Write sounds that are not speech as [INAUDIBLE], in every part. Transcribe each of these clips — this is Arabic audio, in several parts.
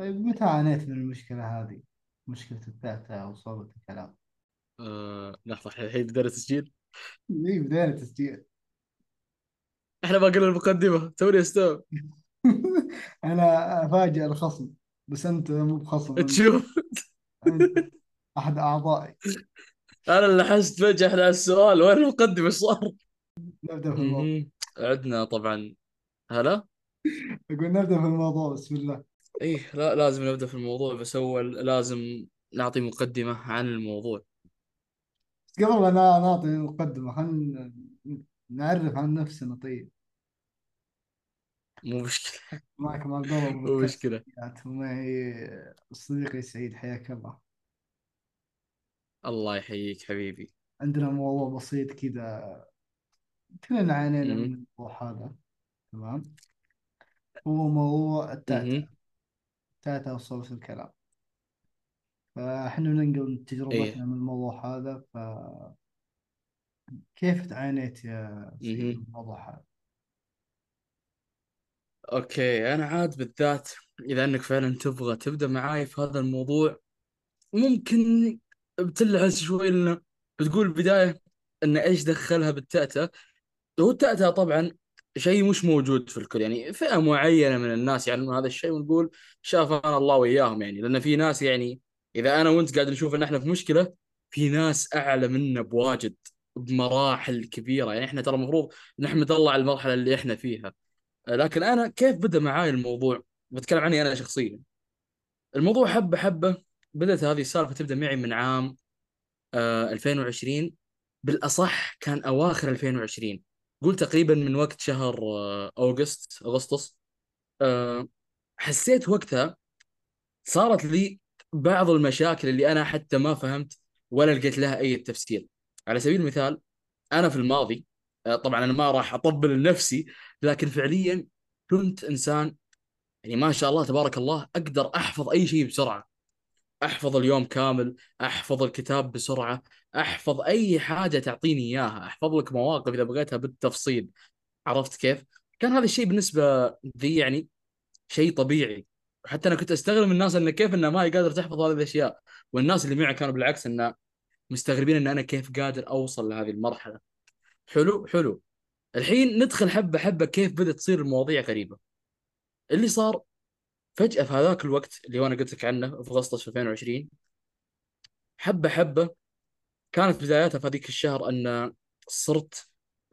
طيب متى عانيت من المشكلة هذه؟ مشكلة الداتا وصعوبة الكلام؟ آه لحظة الحين بدأنا تسجيل؟ اي بدينا تسجيل. إحنا باقي لنا المقدمة. توني استوعب [LAUGHS] أنا افاجئ الخصم بس أنت مو بخصم تشوف أنت أحد أعضائي. أنا اللي حست فجأة إحنا على السؤال وين المقدمة؟ إيش صار؟ نبدأ في الموضوع. مهم. عندنا طبعا. هلا؟ أقول نبدأ في الموضوع بسم الله. إيه لا لازم نبدأ في الموضوع بس اول لازم نعطي مقدمة عن الموضوع. قبل لا نعطي مقدمة خلينا نعرف عن نفسنا طيب. مو مشكلة. [LAUGHS] معك مع عبد الله مو مشكلة. ومعي صديقي سعيد حياك الله. الله يحييك حبيبي. عندنا موضوع بسيط كذا. كلنا عانينا من. الموضوع هذا. تمام. هو موضوع التاتا مهم. التاتا وصوت الكلام فإحنا ننقل تجربتنا إيه من الموضوع هذا فكيف تعانيت يا سعيد من مهم. الموضوع هذا؟ أوكي أنا عاد بالذات إذا إنك فعلا تبغى تبدأ معاي في هذا الموضوع ممكن بتلعس شوي لنا بتقول البدايه إن إيش دخلها بالتأتة هو التأتة طبعا شيء مش موجود في الكل. يعني فئة معينة من الناس يعلمون هذا الشيء ونقول شافنا الله وإياهم يعني. لأن في ناس يعني إذا أنا وأنت قاعد نشوف إن إحنا في مشكلة في ناس أعلى منا بواجد بمراحل كبيرة. يعني إحنا ترى المفروض نحمد الله على المرحلة اللي إحنا فيها. لكن أنا كيف بدأ معاي الموضوع؟ بتكلم عني أنا شخصيا. الموضوع حبة حبة بدأت هذه السالفة تبدأ معي من عام آه 2020 بالأصح كان أواخر 2020 قول تقريبا من وقت شهر آه، أوغست أغسطس. آه، حسيت وقتها صارت لي بعض المشاكل اللي أنا حتى ما فهمت ولا لقيت لها أي تفسير. على سبيل المثال أنا في الماضي آه، طبعا أنا ما راح أطبل لنفسي لكن فعليا كنت إنسان يعني ما شاء الله تبارك الله أقدر أحفظ أي شيء بسرعة. أحفظ اليوم كامل أحفظ الكتاب بسرعة أحفظ أي حاجة تعطيني إياها أحفظ لك مواقف إذا بغيتها بالتفصيل. عرفت كيف؟ كان هذا الشيء بالنسبة ذي يعني شيء طبيعي. حتى أنا كنت أستغرب من الناس انه كيف إنه ما هي قادر تحفظ هذه الأشياء والناس اللي معي كانوا بالعكس انه مستغربين إن أنا كيف قادر أوصل لهذه المرحلة. حلو حلو. الحين ندخل حبة حبة كيف بدأت تصير المواضيع غريبة. اللي صار فجأة في هذاك الوقت اللي هو أنا قلت لك عنه في اغسطس 2020 حبة حبة كانت بداياتها في هذيك الشهر أن صرت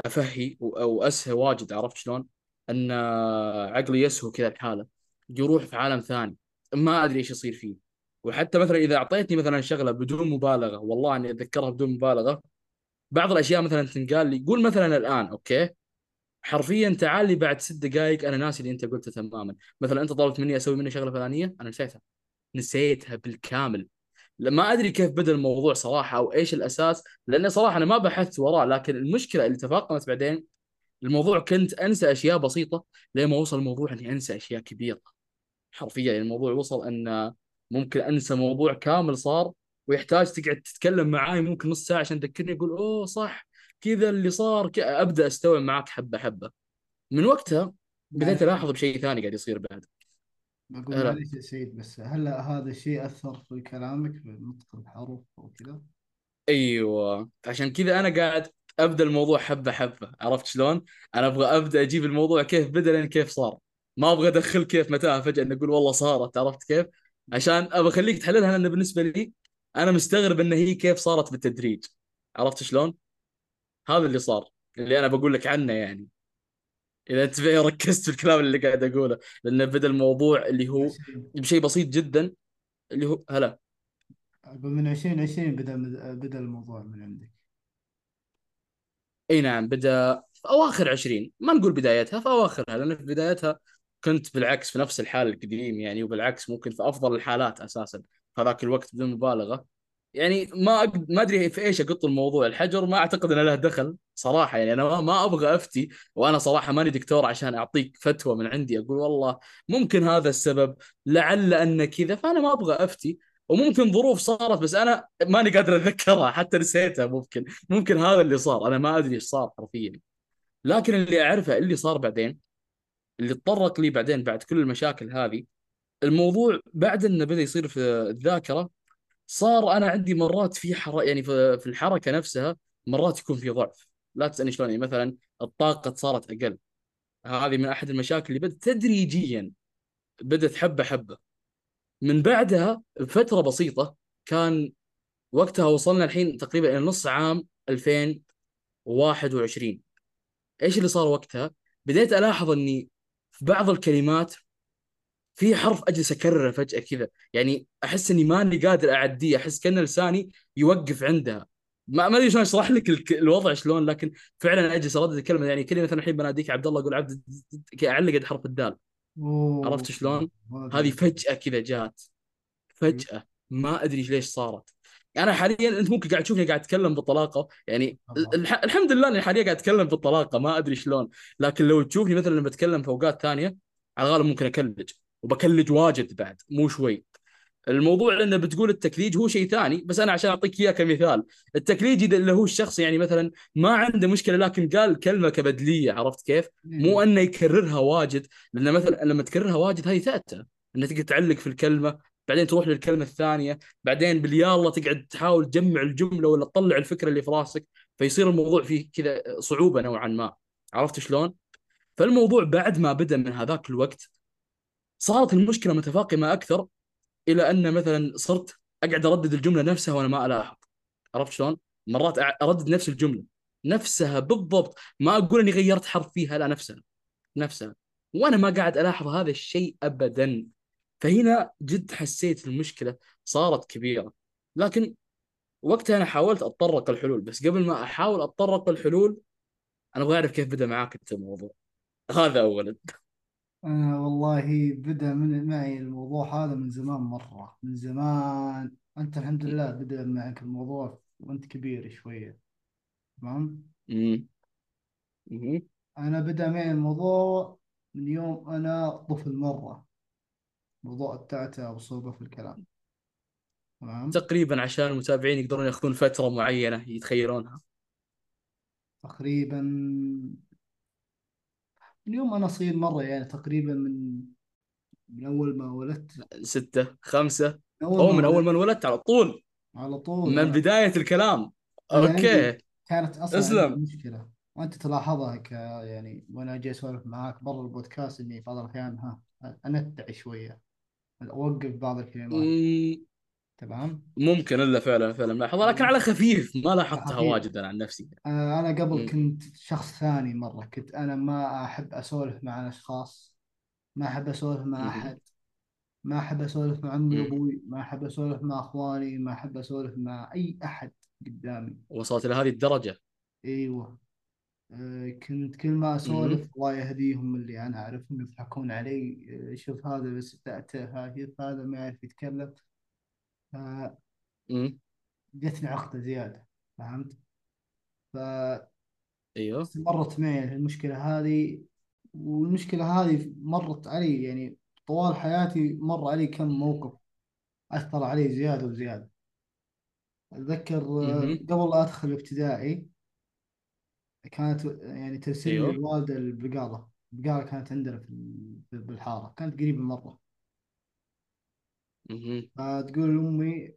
أفهي و- أو أسهى واجد عرفت شلون؟ أن عقلي يسهو كذا بحالة يروح في عالم ثاني ما أدري إيش يصير فيه وحتى مثلا إذا أعطيتني مثلا شغلة بدون مبالغة والله أني اتذكرها بدون مبالغة بعض الأشياء مثلا تنقال لي قول مثلا الآن أوكي حرفيا تعال لي بعد ست دقائق أنا ناسي اللي أنت قلته تماما. مثلا أنت طلبت مني أسوي مني شغلة فلانية أنا نسيتها. نسيتها بالكامل. ما أدري كيف بدأ الموضوع صراحة أو إيش الأساس لأن صراحة أنا ما بحثت وراه لكن المشكلة اللي تفاقمت بعدين الموضوع كنت أنسى أشياء بسيطة لين ما وصل الموضوع إني أنسى أشياء كبيرة. حرفيا يعني الموضوع وصل إن ممكن أنسى موضوع كامل صار ويحتاج تقعد تتكلم معاي ممكن نص ساعة عشان تذكرني أقول أوه صح. كذا اللي صار ك... أبدأ أستوعب معاك حبة حبة من وقتها بديت معلش ألاحظ بشيء ثاني قاعد يصير بعد بقول هلا معلش يا سعيد بس هل هذا الشيء أثر في كلامك في نطق الحروف وكذا؟ أيوه عشان كذا أنا قاعد أبدأ الموضوع حبة حبة عرفت شلون؟ أنا أبغى أبدأ أجيب الموضوع كيف بدأ لين كيف صار ما أبغى أدخل كيف متاهه فجأة نقول والله صارت عرفت كيف؟ عشان أبغى أخليك تحللها لأن بالنسبة لي أنا مستغرب إن هي كيف صارت بالتدريج عرفت شلون؟ هذا اللي صار اللي أنا بقول لك عنه يعني. إذا أنت ركزت في الكلام اللي قاعد أقوله لأنه بدأ الموضوع اللي هو بشيء بسيط جدا اللي هو هلا. من عشرين عشرين بدأ بدأ الموضوع من عندك. إي نعم بدأ في أواخر 20 ما نقول بدايتها في أواخرها لأن في بدايتها كنت بالعكس في نفس الحال القديم يعني وبالعكس ممكن في أفضل الحالات أساسا. في ذاك الوقت بدون مبالغة. يعني ما. ما أدري في إيش أقط الموضوع. الحجر ما أعتقد ان له دخل صراحة. يعني أنا ما أبغى أفتي وأنا صراحة ماني دكتور عشان أعطيك فتوى من عندي. أقول والله ممكن هذا السبب لعل أن كذا فأنا ما أبغى أفتي. وممكن ظروف صارت بس أنا ماني قادر أتذكرها حتى نسيتها ممكن. ممكن هذا اللي صار. أنا ما أدري إيش صار حرفيا. لكن اللي أعرفه اللي صار بعدين اللي تطرق لي بعدين بعد كل المشاكل هذه الموضوع بعد إنه بدأ يصير في الذاكرة صار أنا عندي مرات في حر... يعني في الحركة نفسها مرات يكون في ضعف. لا تسألني شلون يعني مثلا الطاقة صارت أقل. هذه من أحد المشاكل اللي بدأت تدريجيا بدأت حبة حبة. من بعدها بفترة بسيطة كان وقتها وصلنا الحين تقريبا إلى نص عام 2021 إيش اللي صار وقتها؟ بديت ألاحظ إني في بعض الكلمات في حرف أجلس أكرره فجأة كذا. يعني أحس إني ماني قادر أعديه أحس كأن لساني يوقف عندها ما ما أدري شلون أشرح لك الوضع شلون لكن فعلا أجلس اردد الكلمة. يعني كلمة مثلا الحين بناديك عبد الله أقول عبد أعلق حرف الدال. عرفت شلون؟ هذه فجأة كذا جات. فجأة. ما أدري ليش صارت. أنا حاليا أنت ممكن قاعد تشوفني قاعد أتكلم بطلاقه يعني الح... الحمد لله إني حاليا قاعد أتكلم بالطلاقة ما أدري شلون. لكن لو تشوفني مثلا لما بتكلم في أوقات ثانية على الغالب ممكن أكلج. وبكلج واجد بعد مو شوي. الموضوع لأنه بتقول التكليج هو شيء ثاني بس أنا عشان أعطيك إياه كمثال. التكليج إذا اللي هو الشخص يعني مثلا ما عنده مشكلة لكن قال كلمة كبدليه عرفت كيف؟ مو إنه يكررها واجد لأن مثلا لما تكررها واجد هذه تاتا انك تقعد تعلق في الكلمة بعدين تروح للكلمة الثانية بعدين باليالا تقعد تحاول تجمع الجملة ولا تطلع الفكرة اللي في راسك فيصير الموضوع فيه كذا صعوبة نوعا ما. عرفت شلون؟ فالموضوع بعد ما بدأ من هذاك الوقت صارت المشكلة متفاقمة أكثر إلى أن مثلا صرت أقعد أردد الجملة نفسها وأنا ما ألاحظ. عرفت شلون؟ مرات أردد نفس الجملة نفسها بالضبط ما أقول إني غيرت حرف فيها لا نفسها نفسها. وأنا ما قاعد ألاحظ هذا الشيء ابدا. فهنا جد حسيت المشكلة صارت كبيرة. لكن وقتها أنا حاولت أتطرق الحلول بس قبل ما أحاول أتطرق الحلول أنا أبغى أعرف كيف بدأ معاك أنت الموضوع. هذا اولا. أنا والله بدأ من معي الموضوع هذا من زمان مرة من زمان. أنت الحمد لله بدأ معك الموضوع وأنت كبير شوية تمام. أنا بدأ معي الموضوع من يوم أنا طفل مرة موضوع التعتع والصعوبة في الكلام تمام؟ تقريبا عشان المتابعين يقدرون يأخذون فترة معينة يتخيلونها. تقريبا من يوم أنا صغير مرة يعني تقريبا من من أول ما ولدت. ستة خمسة. من أول أو من أول ما انولدت على طول. على طول من أنا بداية الكلام. أوكي. كانت أصلا عندي اسلم. مشكلة. وأنت تلاحظها ك يعني وأنا جاي أسولف معاك برا البودكاست إني بعض الأحيان ها انتع شوية. أوقف بعض الكلمات. تمام؟ ممكن إلا فعلا فعلا لاحظها لكن على خفيف ما لاحظتها خفيف واجد أنا عن نفسي. آه، أنا قبل كنت شخص ثاني مرة كنت أنا ما أحب أسولف مع الاشخاص ما أحب أسولف مع أحد ما أحب أسولف مع أمي. وأبوي ما أحب أسولف مع أخواني ما أحب أسولف مع أي أحد قدامي. وصلت إلى هذه الدرجة. إيوه. آه، كنت كل ما مم، أسولف الله يهديهم اللي أنا أعرفهم يضحكون علي آه، شوف هذا بس شوف هذا ما يعرف يتكلم. فجتني مم. عقدة زيادة فهمت؟ أيوه فاستمرت معي المشكلة هذه والمشكلة هذه مرت علي يعني طوال حياتي مر علي كم موقف أثر علي زيادة وزيادة أتذكر آه، قبل لا أدخل ابتدائي كانت يعني ترسل لي أيوه الوالدة البقالة البقالة كانت عندنا في في- بالحارة كانت قريبة مرة فتقول لأمي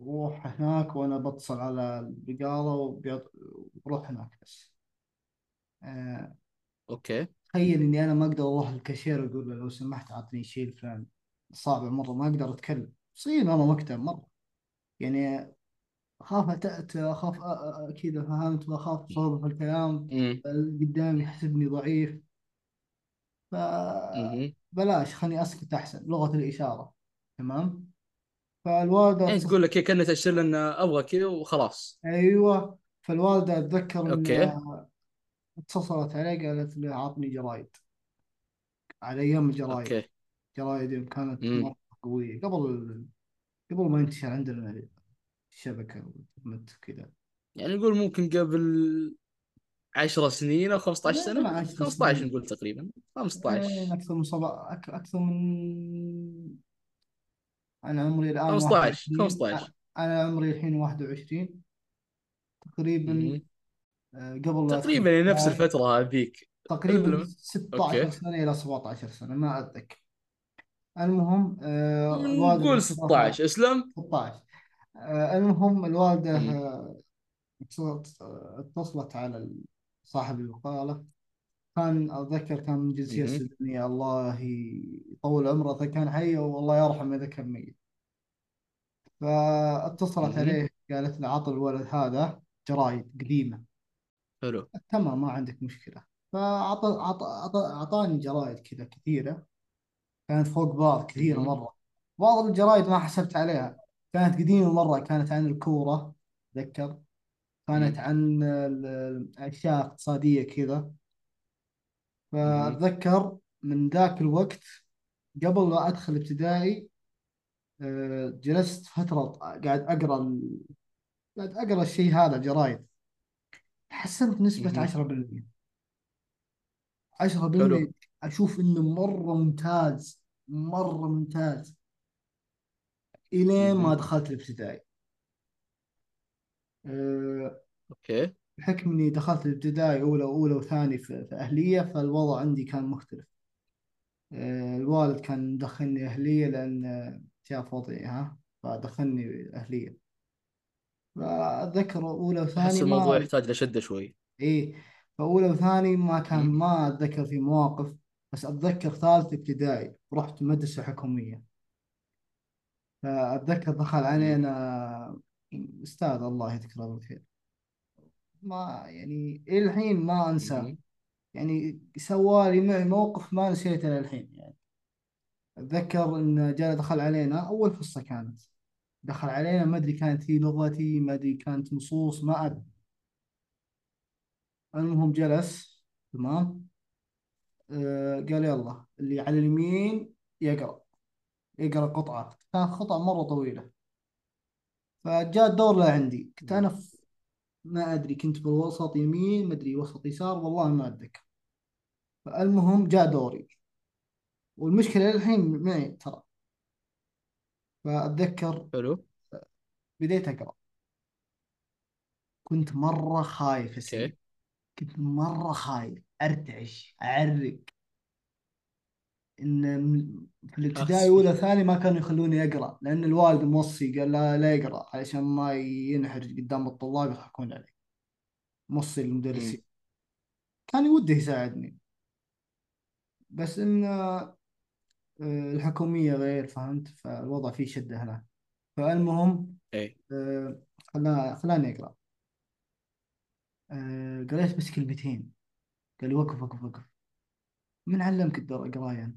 روح هناك وأنا بتصل على البقالة وبروح هناك بس. آه، okay. تخيل إني أنا ما أقدر أروح للكاشير وأقول له لو سمحت أعطني شيء الفلاني صعبة مرة ما أقدر أتكلم. صين أنا مكتئب مرة. يعني أخاف أتأت أخاف أ- أ- أ- كذا فهمت وأخاف صعوبة في الكلام. مم، اللي قدامي يحسبني ضعيف. فبلاش خليني أسكت أحسن. لغة الإشارة. تمام؟ فالوالدة يعني تقول لك هي كأنها تأشر لنا أبغى كذا وخلاص. أيوه. فالوالدة أتذكر انها اتصلت علي قالت لي عطني جرايد. على أيام الجرايد. أوكي. جرايد يوم كانت. مرة قوية. قبل قبل ما ينتشر عندنا الشبكة والنت كذا يعني نقول ممكن قبل 10 سنين أو 15 لا ما سنة عشت 15 سنين. نقول تقريبا. إيه، 15 أكثر من أك- أكثر من أنا عمري الآن 15 21 أ- 15 أنا عمري الحين 21 تقريبا. آه، قبل تقريبا نفس الفترة هذيك تقريبا المهم 16 أوكي. سنة إلى 17 سنة ما اتذكر المهم آه نقول ذكرها 16 اسلم 16 آه المهم الوالدة مم. آه، اتصلت آه، اتصلت على صاحب الوكالة. كان أتذكر كان من جنسية مم. سودانية الله يطول عمره إذا كان حي والله يرحم إذا كان ميت. فاتصلت. عليه قالت له عطل الولد هذا جرايد قديمة. حلو. تمام ما عندك أعطى أعطى- أعطاني جرايد كذا كثيرة. كانت فوق بعض كثيرة مم. مرة. بعض الجرايد ما حسبت عليها. كانت قديمة مرة كانت عن الكورة أتذكر. كانت. عن الأشياء اقتصادية كذا. مم. فأتذكر من ذاك الوقت قبل لا أدخل ابتدائي آه، جلست فترة قاعد أقرأ ال- قاعد أقرأ الشيء هذا جرايد. حسنت نسبة مم. 10% حلو. 10% أشوف إنه مرة ممتاز مرة ممتاز. إلين ما. دخلت الابتدائي. أه، أوكي. بحكم إني دخلت الابتدائي أولى وأولى وثاني في, أهلية فالوضع عندي كان مختلف. أه، الوالد كان مدخلني أهلية لأن آه، شاف وضعي ها فدخلني أهلية. فأتذكر أولى احس وثاني الموضوع ما يحتاج لشدة شوي. إيه فأولى وثاني ما كان. ما أتذكر في مواقف بس أتذكر ثالث ابتدائي رحت مدرسة حكومية. فأتذكر دخل. علينا أستاذ الله يذكره بالخير. ما يعني إلى الحين ما مم. يعني سوالي معي موقف ما نسيته للحين يعني. أتذكر إن جاء دخل علينا أول حصة كانت. دخل علينا ما أدري كانت هي لغتي ما أدري كانت نصوص ما أدري. المهم جلس تمام؟ آه قال يلا اللي على اليمين يقرأ يقرأ قطعة. كانت قطعة مرة طويلة. فجاء الدور لعندي كنت أنا مم. في ما أدري كنت بالوسط يمين ما أدري وسط يسار والله ما أتذكر. فالمهم جاء دوري. والمشكلة للحين معي ترى. فأتذكر حلو. بديت أقرأ. كنت مرة خايف أوكي. كنت مرة خايف أرتعش أعرق. من- في الابتدائي فيك ثاني ما كانوا يخلوني أقرأ لأن الوالد موصي قال لا لا يقرأ علشان ما ينحرج قدام الطلاب يضحكون عليه موصي. المدرسين. كان وده يساعدني. بس إن آه، الحكومية غير فهمت؟ فالوضع فيه شدة هناك. فالمهم اي آه، خلا خلاني أقرأ. آه، قريت بس كلمتين. قال لي وقف وقف وقف. من علمك القراية أنت؟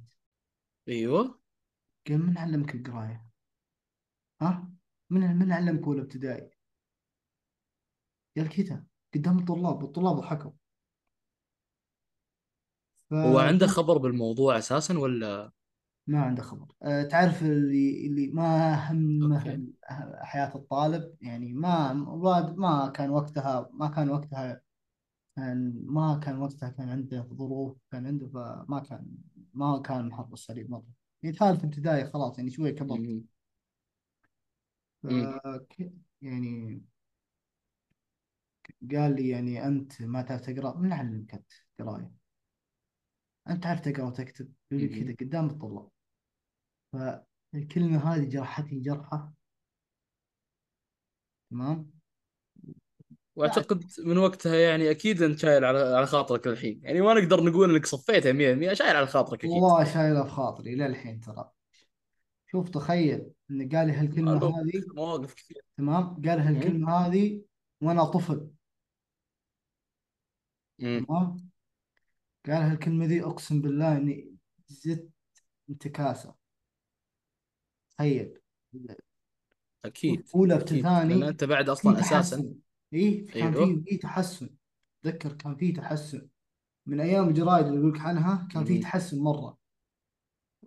أيوه قال من علمك القراية؟ ها؟ من من علمك أولى ابتدائي؟ قال كذا قدام الطلاب والطلاب ضحكوا هو عنده خبر بالموضوع أساسا ولا عنده خبر أه تعرف اللي اللي ما همه حياة الطالب يعني ما ما كان وقتها ما كان وقتها كان ما كان وقتها كان عنده ظروف كان عنده فما كان ما كان محرص عليه مرة. يعني ثالث ابتدائي خلاص يعني شوي كبرت. يعني قال لي يعني أنت ما تعرف تقرأ؟ من علمك أنت قراية. أنت تعرف تقرأ وتكتب؟ يقول لي. كذا قدام الطلاب. فالكلمة هذه جرحتني جرحة. تمام؟ وأعتقد من وقتها يعني أكيد أنت شايل على على خاطرك الحين. يعني ما نقدر نقول إنك صفيتها 100% شايل على خاطرك أكيد. والله شايلة في خاطري للحين ترى. شوف تخيل إن قال لي هالكلمة له هذه. مواقف كثير. تمام؟ قال مم. هالكلمة هذه وأنا طفل. مم. تمام؟ قال هالكلمة ذي أقسم بالله إني زدت انتكاسة. تخيل. أكيد لأن ابتدائي أنت بعد أصلا أساسا إيه؟ كان أيوه. في في تحسن. أتذكر كان في تحسن. من أيام الجرايد اللي أقول لك عنها كان في. تحسن مرة.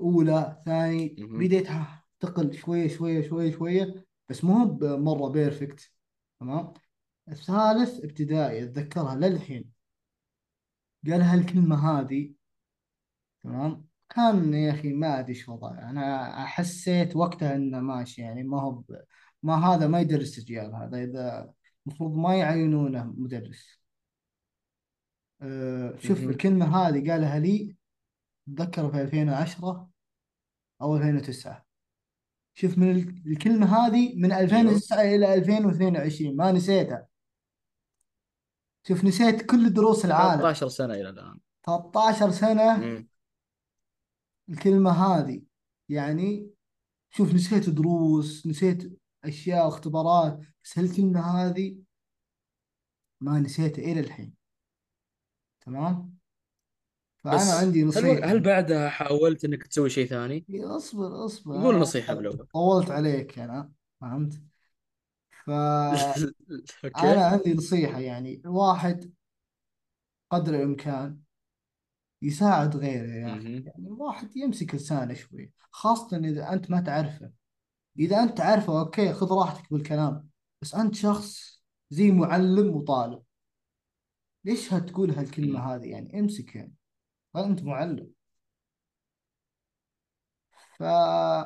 أولى ثاني مم. بديت تقل شوية شوية شوية شوية بس مو هو مرة بيرفكت تمام؟ الثالث ابتدائي أتذكرها للحين. قال هالكلمة هذه. تمام؟ كان يا أخي ما أدري إيش وضعه. أنا حسيت وقتها إنه ماشي يعني ما هو ب... ما هذا ما يدرس رجال هذا. إذا المفروض ما يعينونه مدرس. أه شوف. الكلمة هذه قالها لي أتذكر في 2010 أو 2009 شوف من ال- الكلمة هذه من أيوه. 2009 إلى 2022 ما نسيتها. شوف نسيت كل دروس العالم. 13 سنة إلى الآن. 13 سنة الكلمة هذه. يعني شوف نسيت دروس نسيت أشياء واختبارات بس هالكلمة هذه؟ ما نسيتها إلى الحين. تمام؟ فأنا بس عندي هل و... نصيحة. هل بعدها حاولت إنك تسوي شيء ثاني؟ أصبر أصبر. قول نصيحة بالأول طولت عليك أنا فهمت؟ فأنا [LAUGHS] أوكي. عندي نصيحة يعني الواحد قدر الإمكان يساعد غيره يا مهم. يعني الواحد يمسك لسانه شوي خاصة إذا أنت ما تعرفه. إذا أنت تعرفه أوكي خذ راحتك بالكلام بس أنت شخص زي معلم وطالب. ليش هتقول هالكلمة مم. هذه؟ يعني امسك يعني. أنت معلم. ف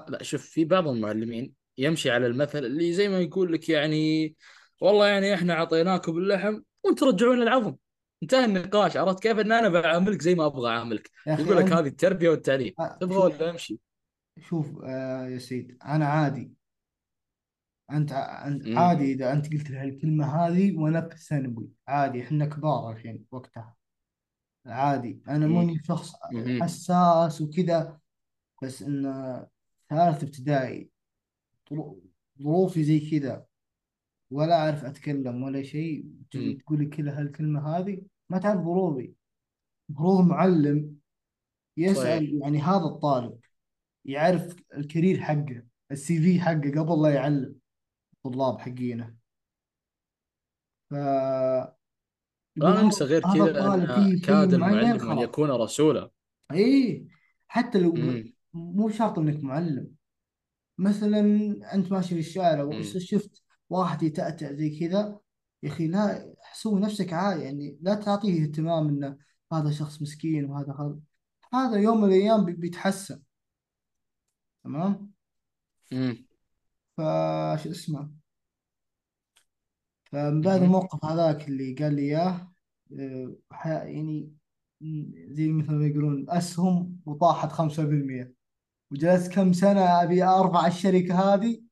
لا شوف في بعض المعلمين يمشي على المثل اللي زي ما يقول لك يعني والله يعني إحنا أعطيناكم اللحم وأنتم ترجعون العظم انتهى النقاش عرفت كيف؟ إن أنا بعاملك زي ما أبغى أعاملك. يقول لك هذه التربية والتعليم. تبغى ولا امشي؟ شوف آه يا سيد أنا عادي. أنت أنت امم عادي إذا أنت قلت لي هالكلمة هذه وأنا في ثانوي عادي إحنا كبار الحين وقتها. عادي. أنا ماني شخص امم حساس وكذا بس إن ثالث ابتدائي ظرو- ظروفي زي كذا ولا أعرف أتكلم ولا شيء. تجي تقول لي كذا هالكلمة هذه ما تعرف ظروفي. المفروض معلم صحيح. يسأل يعني هذا الطالب. يعرف ال career حقه ال CV حقه قبل لا يعلم الطلاب حقينه. ف لا ننسى غير هذا كذا الطالب أن فيه شيء كاد معين المعلم أن خلاص. يكون رسولا. إي حتى لو امم مو شرط إنك معلم. مثلا أنت ماشي في الشارع وشفت واحد يتأتأ زي كذا يا أخي لا سوي نفسك عادي يعني لا تعطيه اهتمام إنه هذا شخص مسكين وهذا هذا هذا يوم من الأيام بي- بيتحسن. تمام؟ امم فش اسمه؟ فمن بعد امم الموقف هذاك اللي قال لي إياه آه، ح- يعني م- زي مثل ما يقولون أسهم وطاحت 5% وجلست كم سنة أبي أرفع الشركة هذه؟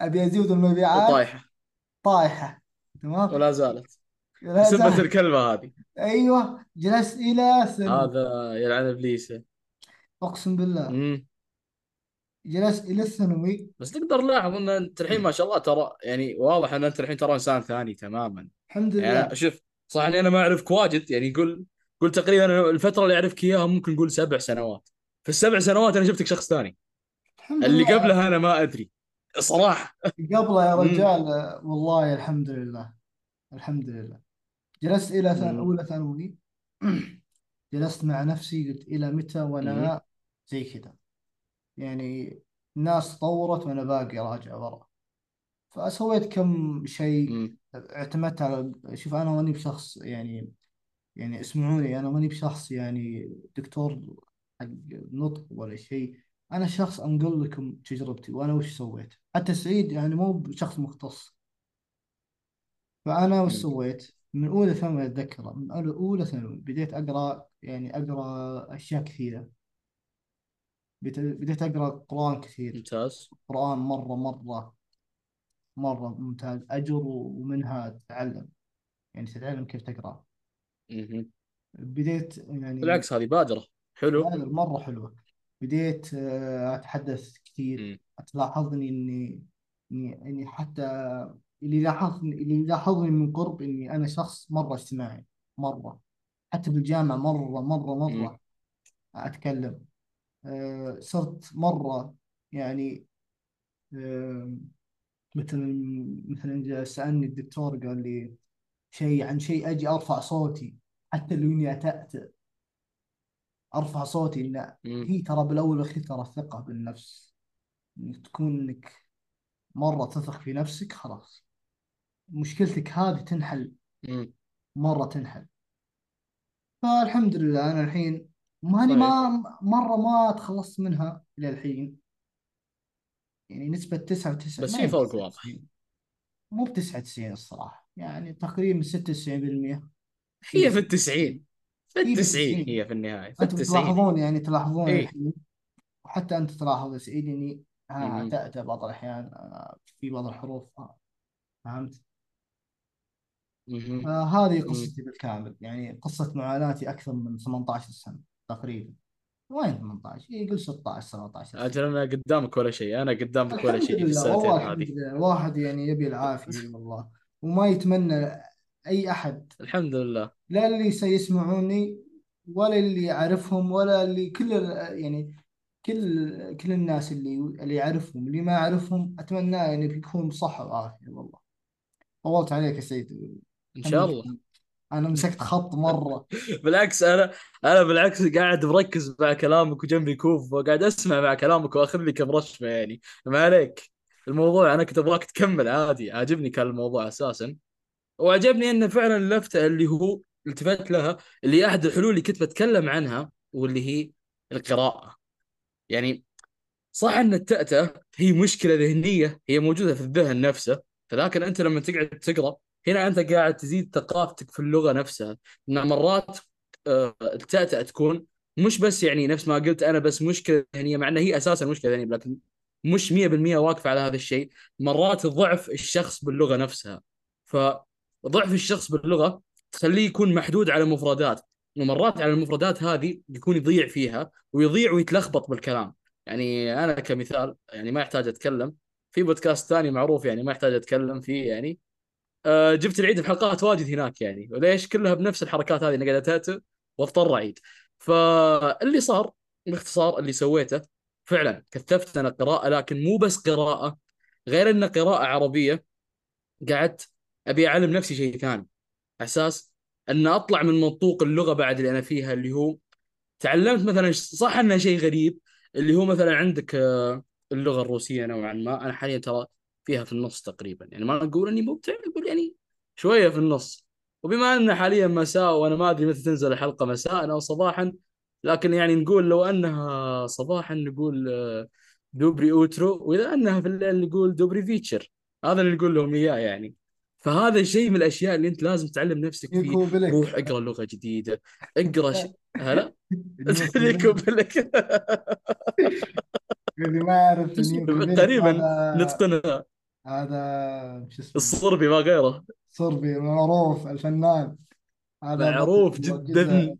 أبي أزيد المبيعات وطايحة. طايحة. تمام؟ ولا زالت. لا بسبة زال الكلمة هذه. أيوه جلست إلى ثانوي هذا يلعن ابليس أقسم بالله. امم جلست إلى الثانوي. بس تقدر تلاحظ إن انت الحين ما شاء الله ترى يعني واضح إن انت الحين ترى إنسان ثاني تماما. الحمد يعني لله. شوف صح إني أنا ما أعرفك واجد يعني قول قول تقريبا الفترة اللي أعرفك إياها ممكن نقول سبع سنوات. في السبع سنوات أنا شفتك شخص ثاني. الحمد اللي لله. قبلها أنا ما أدري. صراحة. قبله يا رجال والله الحمد لله. الحمد لله. جلست إلى ثان- امم أولى ثانوي. جلست مع نفسي قلت إلى متى وأنا زي كذا. يعني الناس تطورت وأنا باقي راجع ورا. فسويت كم شيء اعتمدت على شوف أنا ماني بشخص يعني يعني اسمعوني أنا ماني بشخص يعني دكتور حق نطق ولا شيء. أنا شخص أنقل لكم تجربتي وأنا وش سويت؟ حتى سعيد يعني مو بشخص مختص. فأنا وش سويت؟ من أولى ثانوي أتذكر من أولى ثانوي بديت أقرأ يعني أقرأ أشياء كثيرة. بديت أقرأ قرآن كثير. ممتاز. قرآن مرة مرة مرة ممتاز. أجر ومنها تتعلم. يعني تتعلم كيف تقرأ. امم بديت يعني بالعكس هذه بادرة. حلو. لا مرة حلوة. بديت آه، أتحدث كثير. تلاحظني إني إني حتى اللي لاحظني اللي لاحظني من قرب إني أنا شخص مرة اجتماعي. مرة. حتى بالجامعة مرة مرة امم مرة أتكلم. آه، صرت مرة يعني مثلا مثلا سألني الدكتور قال لي شيء عن شيء أجي أرفع صوتي حتى لو إني أتأتأ. أرفع صوتي امم هي ترى بالأول والأخير ترى الثقه بالنفس. انك تكون إنك مرة تثق في نفسك خلاص. مشكلتك هذه تنحل. مرة تنحل. فالحمد لله أنا الحين ماني ما مرة ما تخلصت منها إلى الحين. يعني نسبة 99 بس في فرق واضح. 99 مو ب 99 الصراحة. يعني تقريبا 96% في هي في 96 التسعين. في هي ب التسعين 90 هي في النهاية. في أنتم تلاحظون يعني تلاحظون اي الحين. وحتى أنت تلاحظ يا سعيد اني ها مهم. تأتأ بعض الأحيان. آه، في بعض الحروف فهمت؟ فهذه مهم. قصتي بالكامل. يعني قصة معاناتي أكثر من 18 سنة. تقريبا. وين 18 يقول 16 17 سنة أجل أنا قدامك ولا شيء أنا قدامك ولا شيء في السنتين هذه. الواحد يعني يبي العافية والله وما يتمنى أي أحد. الحمد لله. لا اللي سيسمعوني ولا اللي يعرفهم ولا اللي كل يعني كل كل الناس اللي اللي يعرفهم اللي ما يعرفهم أتمنى يعني بيكون بصحة وعافية والله. طولت عليك يا سيد إن شاء الله. أنا مسكت خط مرة. [LAUGHS] بالعكس أنا أنا بالعكس قاعد مركز مع كلامك وجنبي كوف وقاعد أسمع مع كلامك وأخذ لي كم رشفة يعني. ما عليك. الموضوع أنا كنت أبغاك تكمل عادي. عاجبني كان الموضوع أساسا. وعجبني انه فعلا اللفته اللي هو التفت لها اللي أحد الحلول اللي كنت بتكلم عنها واللي هي القراءة. يعني صح أن التأتأة هي مشكلة ذهنية هي موجودة في الذهن نفسه فلكن أنت لما تقعد تقرأ هنا أنت قاعد تزيد ثقافتك في اللغة نفسها. ان مرات آه، التأتأة تكون مش بس يعني نفس ما قلت أنا بس مشكلة ذهنية مع إنها هي أساسا مشكلة ذهنية لكن مش 100% واقفة على هذا الشيء. مرات ضعف الشخص باللغة نفسها. فضعف الشخص باللغة تخليه يكون محدود على مفردات. ومرات على المفردات هذه يكون يضيع فيها ويضيع ويتلخبط بالكلام. يعني أنا كمثال يعني ما يحتاج أتكلم. في بودكاست ثاني معروف يعني ما يحتاج أتكلم فيه يعني. جبت العيد في حلقات واجد هناك يعني. وليش كلها بنفس الحركات هذه قاعد اتأتأ واضطر اعيد فاللي صار باختصار اللي سويته فعلا كثفت أنا قراءة لكن مو بس قراءة غير إن قراءة عربية قعدت أبي أعلم نفسي شيء ثاني. أساس إن أطلع من منطوق اللغة بعد اللي أنا فيها اللي هو تعلمت مثلا صح إنه شيء غريب اللي هو مثلا عندك آه، اللغة الروسية نوعا ما. أنا حاليا ترى فيها في النص تقريبا. يعني ما نقول إني مبدع نقول يعني شوية في النص. وبما ان حاليا مساء وأنا ما أدري متى تنزل الحلقة مساء أو صباحا لكن يعني نقول لو أنها صباحا نقول آه، доброе утро وإذا أنها في الليل نقول добрый вечер. هذا اللي نقول لهم إياه يعني. فهذا شيء من الأشياء اللي أنت لازم تعلم نفسك فيه. روح اقرأ لغة جديدة اقرأ ش... هلا؟ [LAUGHS] اللي [LAUGHS] ما يعرف نيكو بيليك. قريبا هذا نتقنها. هذا شو اسمه؟ الصربي ما غيره. صربي معروف الفنان. هذا معروف جدا.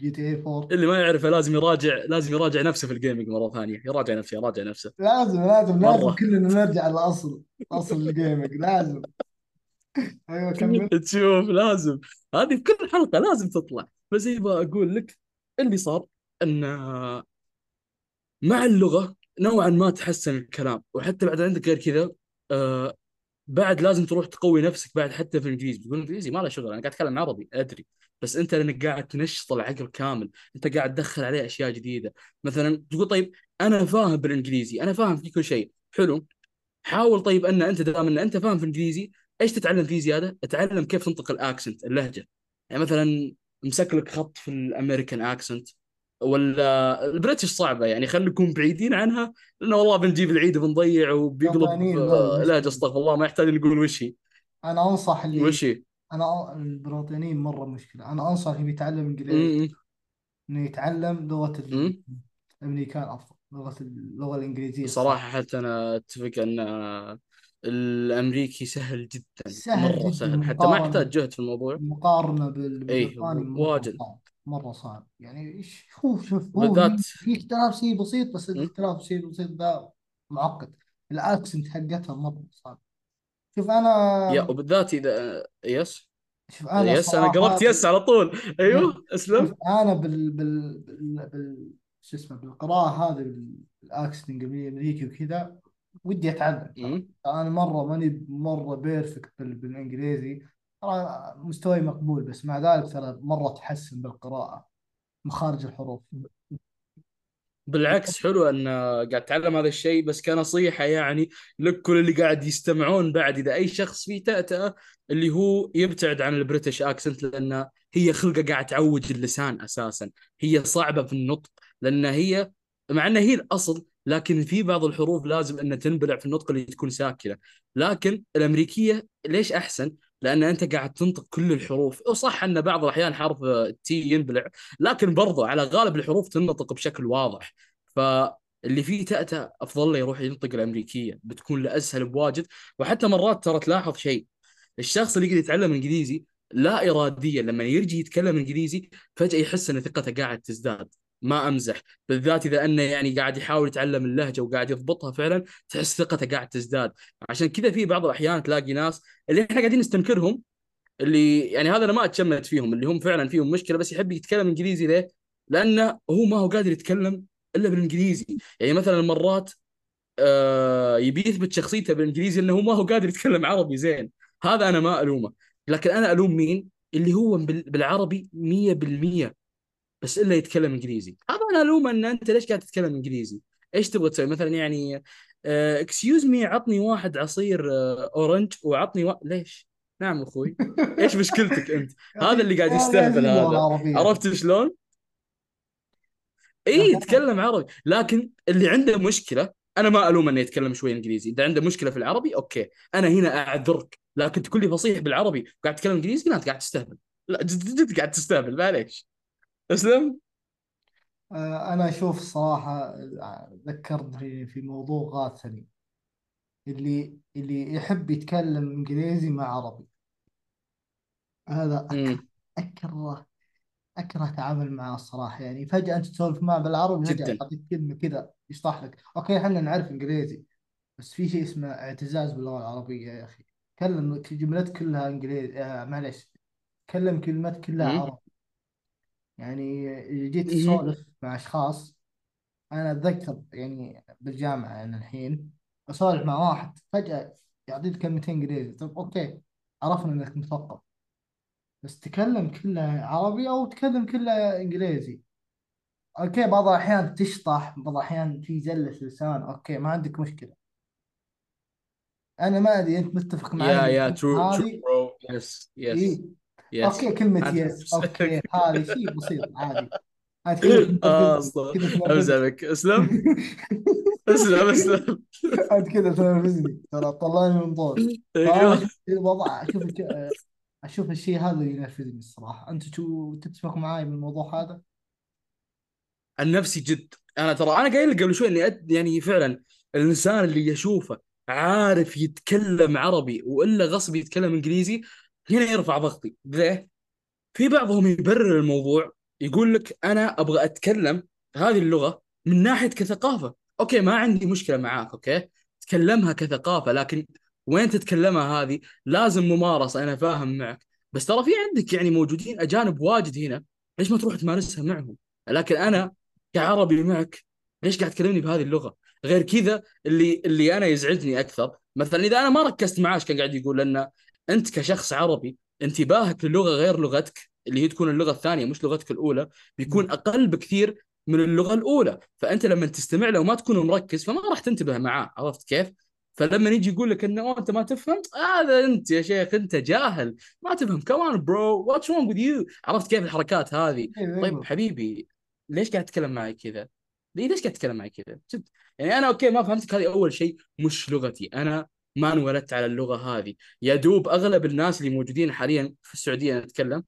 GTA 4 اللي ما يعرفه لازم يراجع لازم يراجع نفسه في ال gaming مرة ثانية. يراجع نفسه يراجع نفسه. لازم لازم لازم مرة. كلنا نرجع للاصل أصل الجيمنج لازم. أيوه كمل. [LAUGHS] تشوف لازم. هذه في كل حلقة لازم تطلع. فزي ما أقول لك اللي صار إن مع اللغة نوعا ما تحسن الكلام. وحتى بعد عندك غير كذا آه بعد لازم تروح تقوي نفسك بعد حتى في الإنجليزي. تقول الإنجليزي ما له شغل أنا قاعد أتكلم عربي أدري. بس أنت لأنك قاعد تنشط العقل كامل أنت قاعد تدخل عليه أشياء جديدة. مثلا تقول طيب أنا فاهم بالإنجليزي أنا فاهم في كل شيء. حلو. حاول طيب أن أنت دام أن أنت فاهم في الإنجليزي إيش تتعلم فيه زيادة؟ اتعلم كيف تنطق ال accent اللهجة. يعني مثلا مسك لك خط في ال American accent. ولا ال British صعبة يعني خلينا نكون بعيدين عنها لأنه والله بنجيب العيد وبنضيع وبيقلب آه، مشكلة أستغفر الله ما يحتاج نقول وش هي. أنا أنصح اللي وش هي؟ أنا البريطانيين مرة مشكلة. أنا أنصح اللي بيتعلم إنجليزي إنه يتعلم لغة. الأمريكان افضل لغة اللغة الإنجليزية صراحة حتى أنا أتفق أن الأمريكي سهل جدا سهل مرة جدا سهل حتى ما يحتاج جهد في الموضوع. مقارنة بالبريطاني مرة واجد. صعب. مرة صعب. يعني إيش؟ هو شوف هو بالذات في اختلاف شيء بسيط بس? الاختلاف شيء بسيط ده معقد. ال accent حقتها مرة صعب. شوف أنا يا وبالذات إذا yes؟ شوف أنا yes أنا قلبت yes على طول. أيوه أسلم. أنا بال بال بال, بال... شو اسمه بالقراءة هذه بال accent الامريكي وكذا ودي أتعلم. أنا مرة ماني مرة perfect بال... بالإنجليزي. ترى مستواي مقبول بس مع ذلك ترى مرة تحسن بالقراءة مخارج الحروف. بالعكس حلو أن قاعد اتعلم هذا الشيء بس كنصيحة يعني لك كل اللي قاعد يستمعون بعد إذا أي شخص فيه تأتأة اللي هو يبتعد عن ال British accent لأن هي خلقة قاعد تعوج اللسان أساسا. هي صعبة في النطق لأن هي مع انها هي الأصل لكن في بعض الحروف لازم إنها تنبلع في النطق اللي تكون ساكنة. لكن الأمريكية ليش أحسن؟ لأن أنت قاعد تنطق كل الحروف. وصح أن بعض الأحيان حرف T ينبلع لكن برضو على غالب الحروف تنطق بشكل واضح. فاللي فيه تأتأ أفضل له يروح ينطق الأمريكية بتكون له أسهل بواجد. وحتى مرات ترى تلاحظ شيء الشخص اللي يقدر يتعلم إنجليزي لا اراديا لما يرجع يتكلم إنجليزي فجأة يحس إن ثقته قاعد تزداد. ما أمزح. بالذات إذا أنه يعني قاعد يحاول يتعلم اللهجة وقاعد يضبطها فعلا تحس ثقته قاعد تزداد. عشان كذا في بعض الأحيان تلاقي ناس اللي إحنا قاعدين نستنكرهم اللي يعني هذا أنا ما أتشمت فيهم اللي هم فعلا فيهم مشكلة بس يحب يتكلم إنجليزي ليه؟ لأنه هو ما هو قادر يتكلم إلا بالإنجليزي. يعني مثلا مرات آه يبي يثبت شخصيته بالإنجليزي إنه هو ما هو قادر يتكلم عربي زين. هذا أنا ما ألومه. لكن أنا ألوم مين؟ اللي هو بالعربي 100% بس إلا يتكلم إنجليزي. هذا أنا الومه أن أنت ليش قاعد تتكلم إنجليزي؟ إيش تبغى تسوي؟ مثلا يعني excuse me عطني واحد عصير آه orange وعطني و... ليش؟ نعم أخوي. [LAUGHS] إيش مشكلتك أنت؟ هذا اللي قاعد يستهبل هذا. عرفت شلون؟ اي يتكلم عربي. لكن اللي عنده مشكلة أنا ما ألوم أنه يتكلم شوي إنجليزي. إذا عنده مشكلة في العربي أوكي. أنا هنا أعذرك. لكن تقول لي فصيح بالعربي وقاعد تتكلم إنجليزي لا أنت قاعد تستهبل. لا جد جد قاعد تستهبل معليش. أسلم؟ آه، أنا أشوف الصراحة ذكرتني في موضوع غاثني اللي اللي يحب يتكلم إنجليزي مع عربي. هذا أكره أكره أتعامل معه الصراحة. يعني فجأة أنت تسولف معه بالعربي فجأة جدا. يعطيك كلمة كذا يشطح لك. أوكي إحنا نعرف إنجليزي بس في شيء اسمه اعتزاز باللغة العربية يا أخي. كلم جملتك كلها إنجليزي آه معليش كلم كلمتك كلها عربي. يعني جيت اسولف مع أشخاص أنا أتذكر يعني بالجامعة أنا الحين أسولف مع واحد فجأة يعطيك كلمتين إنجليزي طيب okay عرفنا إنك مثقف بس تكلم كله عربي أو تكلم كله إنجليزي. okay بعض الأحيان تشطح بعض الأحيان في زله لسان okay ما عندك مشكلة. أنا ما أدري أنت متفق معي يا يا true true bro yes yes yes okay كلمة yes okay [LAUGHS] هذه شيء بسيط عادي. كذا آه امزحك [LAUGHS] أسلم؟ أسلم أسلم. انت كذا تنرفزني ترى طلعني من طول الوضع أشوف أشوف الشيء هذا اللي ينرفزني الصراحة. أنت شو تتفق معي بالموضوع هذا؟ عن نفسي جد. أنا ترى أنا قايل قبل شوي إني يعني فعلا الإنسان اللي يشوفه عارف يتكلم عربي وإلا غصب يتكلم إنجليزي هنا يرفع ضغطي. ليه؟ في بعضهم يبرر الموضوع يقول لك أنا أبغى أتكلم هذه اللغة من ناحية كثقافة. okay ما عندي مشكلة معاك okay؟ تكلمها كثقافة لكن وين تتكلمها هذه؟ لازم ممارسة أنا فاهم معك. بس ترى في عندك يعني موجودين أجانب واجد هنا ليش ما تروح تمارسها معهم؟ لكن أنا كعربي معك ليش قاعد تكلمني بهذه اللغة؟ غير كذا اللي اللي أنا يزعجني أكثر مثلا إذا أنا ما ركزت معاه كان قاعد يقول لأن أنت كشخص عربي انتباهك للغة غير لغتك اللي هي تكون اللغة الثانية مش لغتك الأولى بيكون أقل بكثير من اللغة الأولى. فأنت لما تستمع له وما تكون مركز فما راح تنتبه معاه عرفت كيف؟ فلما يجي يقول لك إنه أنت ما تفهم هذا أنت يا شيخ أنت جاهل ما تفهم. come on bro what's wrong with you عرفت كيف الحركات هذه؟ أيوة، طيب أيوة. حبيبي ليش قاعد تتكلم معي كذا؟ ليش قاعد تتكلم معي كذا؟ جد يعني أنا okay ما فهمتك هذه أول شيء مش لغتي. أنا ما انولدت على اللغة هذه. يا دوب أغلب الناس اللي موجودين حاليا في السعودية نتكلم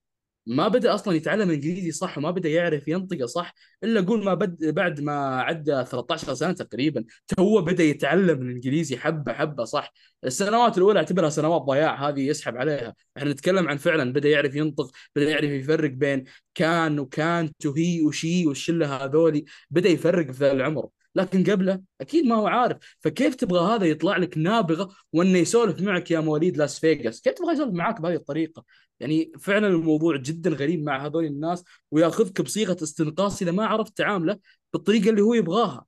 ما بدأ أصلا يتعلم إنجليزي صح وما بدأ يعرف ينطقه صح إلا قول ما بد بعد ما عدى 13 سنة تقريبا تو بدأ يتعلم الإنجليزي حبة حبة صح. السنوات الأولى اعتبرها سنوات ضياع هذه يسحب عليها. إحنا نتكلم عن فعلا بدأ يعرف ينطق بدأ يعرف يفرق بين كان وكانت وهي وشي والشلة هذولي بدأ يفرق في العمر. لكن قبله أكيد ما هو عارف. فكيف تبغى هذا يطلع لك نابغة وأنه يسولف معك يا مواليد لاس فيغاس؟ كيف تبغى يسولف معك بهذه الطريقة؟ يعني فعلا الموضوع جدا غريب مع هذول الناس ويأخذك بصيغة استنقاص إذا ما عرفت تعامله بالطريقة اللي هو يبغاها.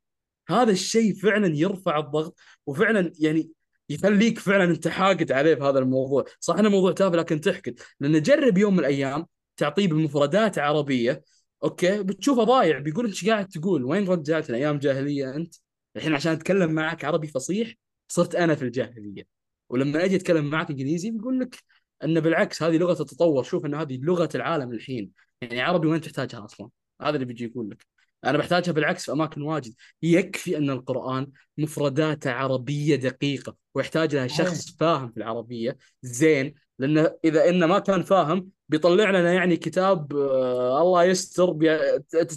هذا الشيء فعلا يرفع الضغط وفعلا يعني يخليك فعلا أنت حاقد عليه بهذا الموضوع. صح إنه موضوع تافه لكن تحقد. لأن جرب يوم من الأيام تعطيه بمفردات عربية okay بتشوفه ضايع بيقول انت قاعد تقول؟ وين رجعت أيام جاهليه أنت؟ الحين عشان أتكلم معك عربي فصيح صرت أنا في الجاهلية. ولما أجي أتكلم معك إنجليزي بيقول لك انه بالعكس هذه لغة التطور شوف ان هذه لغة العالم الحين. يعني عربي وين تحتاجها أصلا؟ هذا اللي بيجي يقول لك. أنا بحتاجها بالعكس في أماكن واجد. يكفي أن القرآن مفرداته عربية دقيقة ويحتاج لها شخص فاهم في العربية. زين لأنه إذا إنه ما كان فاهم بيطلع لنا يعني كتاب آه الله يستر بي...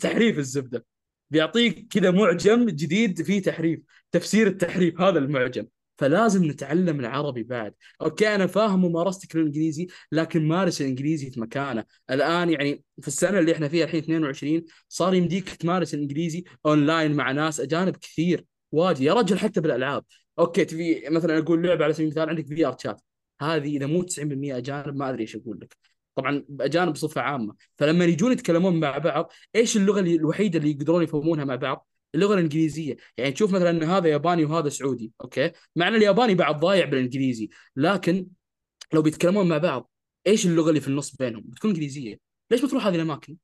تحريف الزبدة. بيعطيك كذا معجم جديد فيه تحريف تفسير التحريف هذا المعجم. فلازم نتعلم العربي بعد. okay أنا فاهم ممارستك للإنجليزي لكن مارس الإنجليزي في مكانه. الآن يعني في السنة اللي إحنا فيها الحين 22 صار يمديك تمارس الإنجليزي أونلاين مع ناس أجانب كثير. واجد. يا رجل حتى بالألعاب. okay تبي مثلا أقول لعبة على سبيل المثال عندك VRChat. هذه إذا مو 90% أجانب ما أدري إيش أقول لك. طبعا اجانب بصفة عامة. فلما يجون يتكلمون مع بعض إيش اللغة الوحيدة اللي يقدرون يفهمونها مع بعض؟ اللغة الإنجليزية. يعني تشوف مثلا إن هذا ياباني وهذا سعودي أوكي؟ مع ان الياباني بعد ضايع بالإنجليزي. لكن لو بيتكلمون مع بعض إيش اللغة اللي في النص بينهم؟ بتكون إنجليزية. ليش بتروح هذه الأماكن؟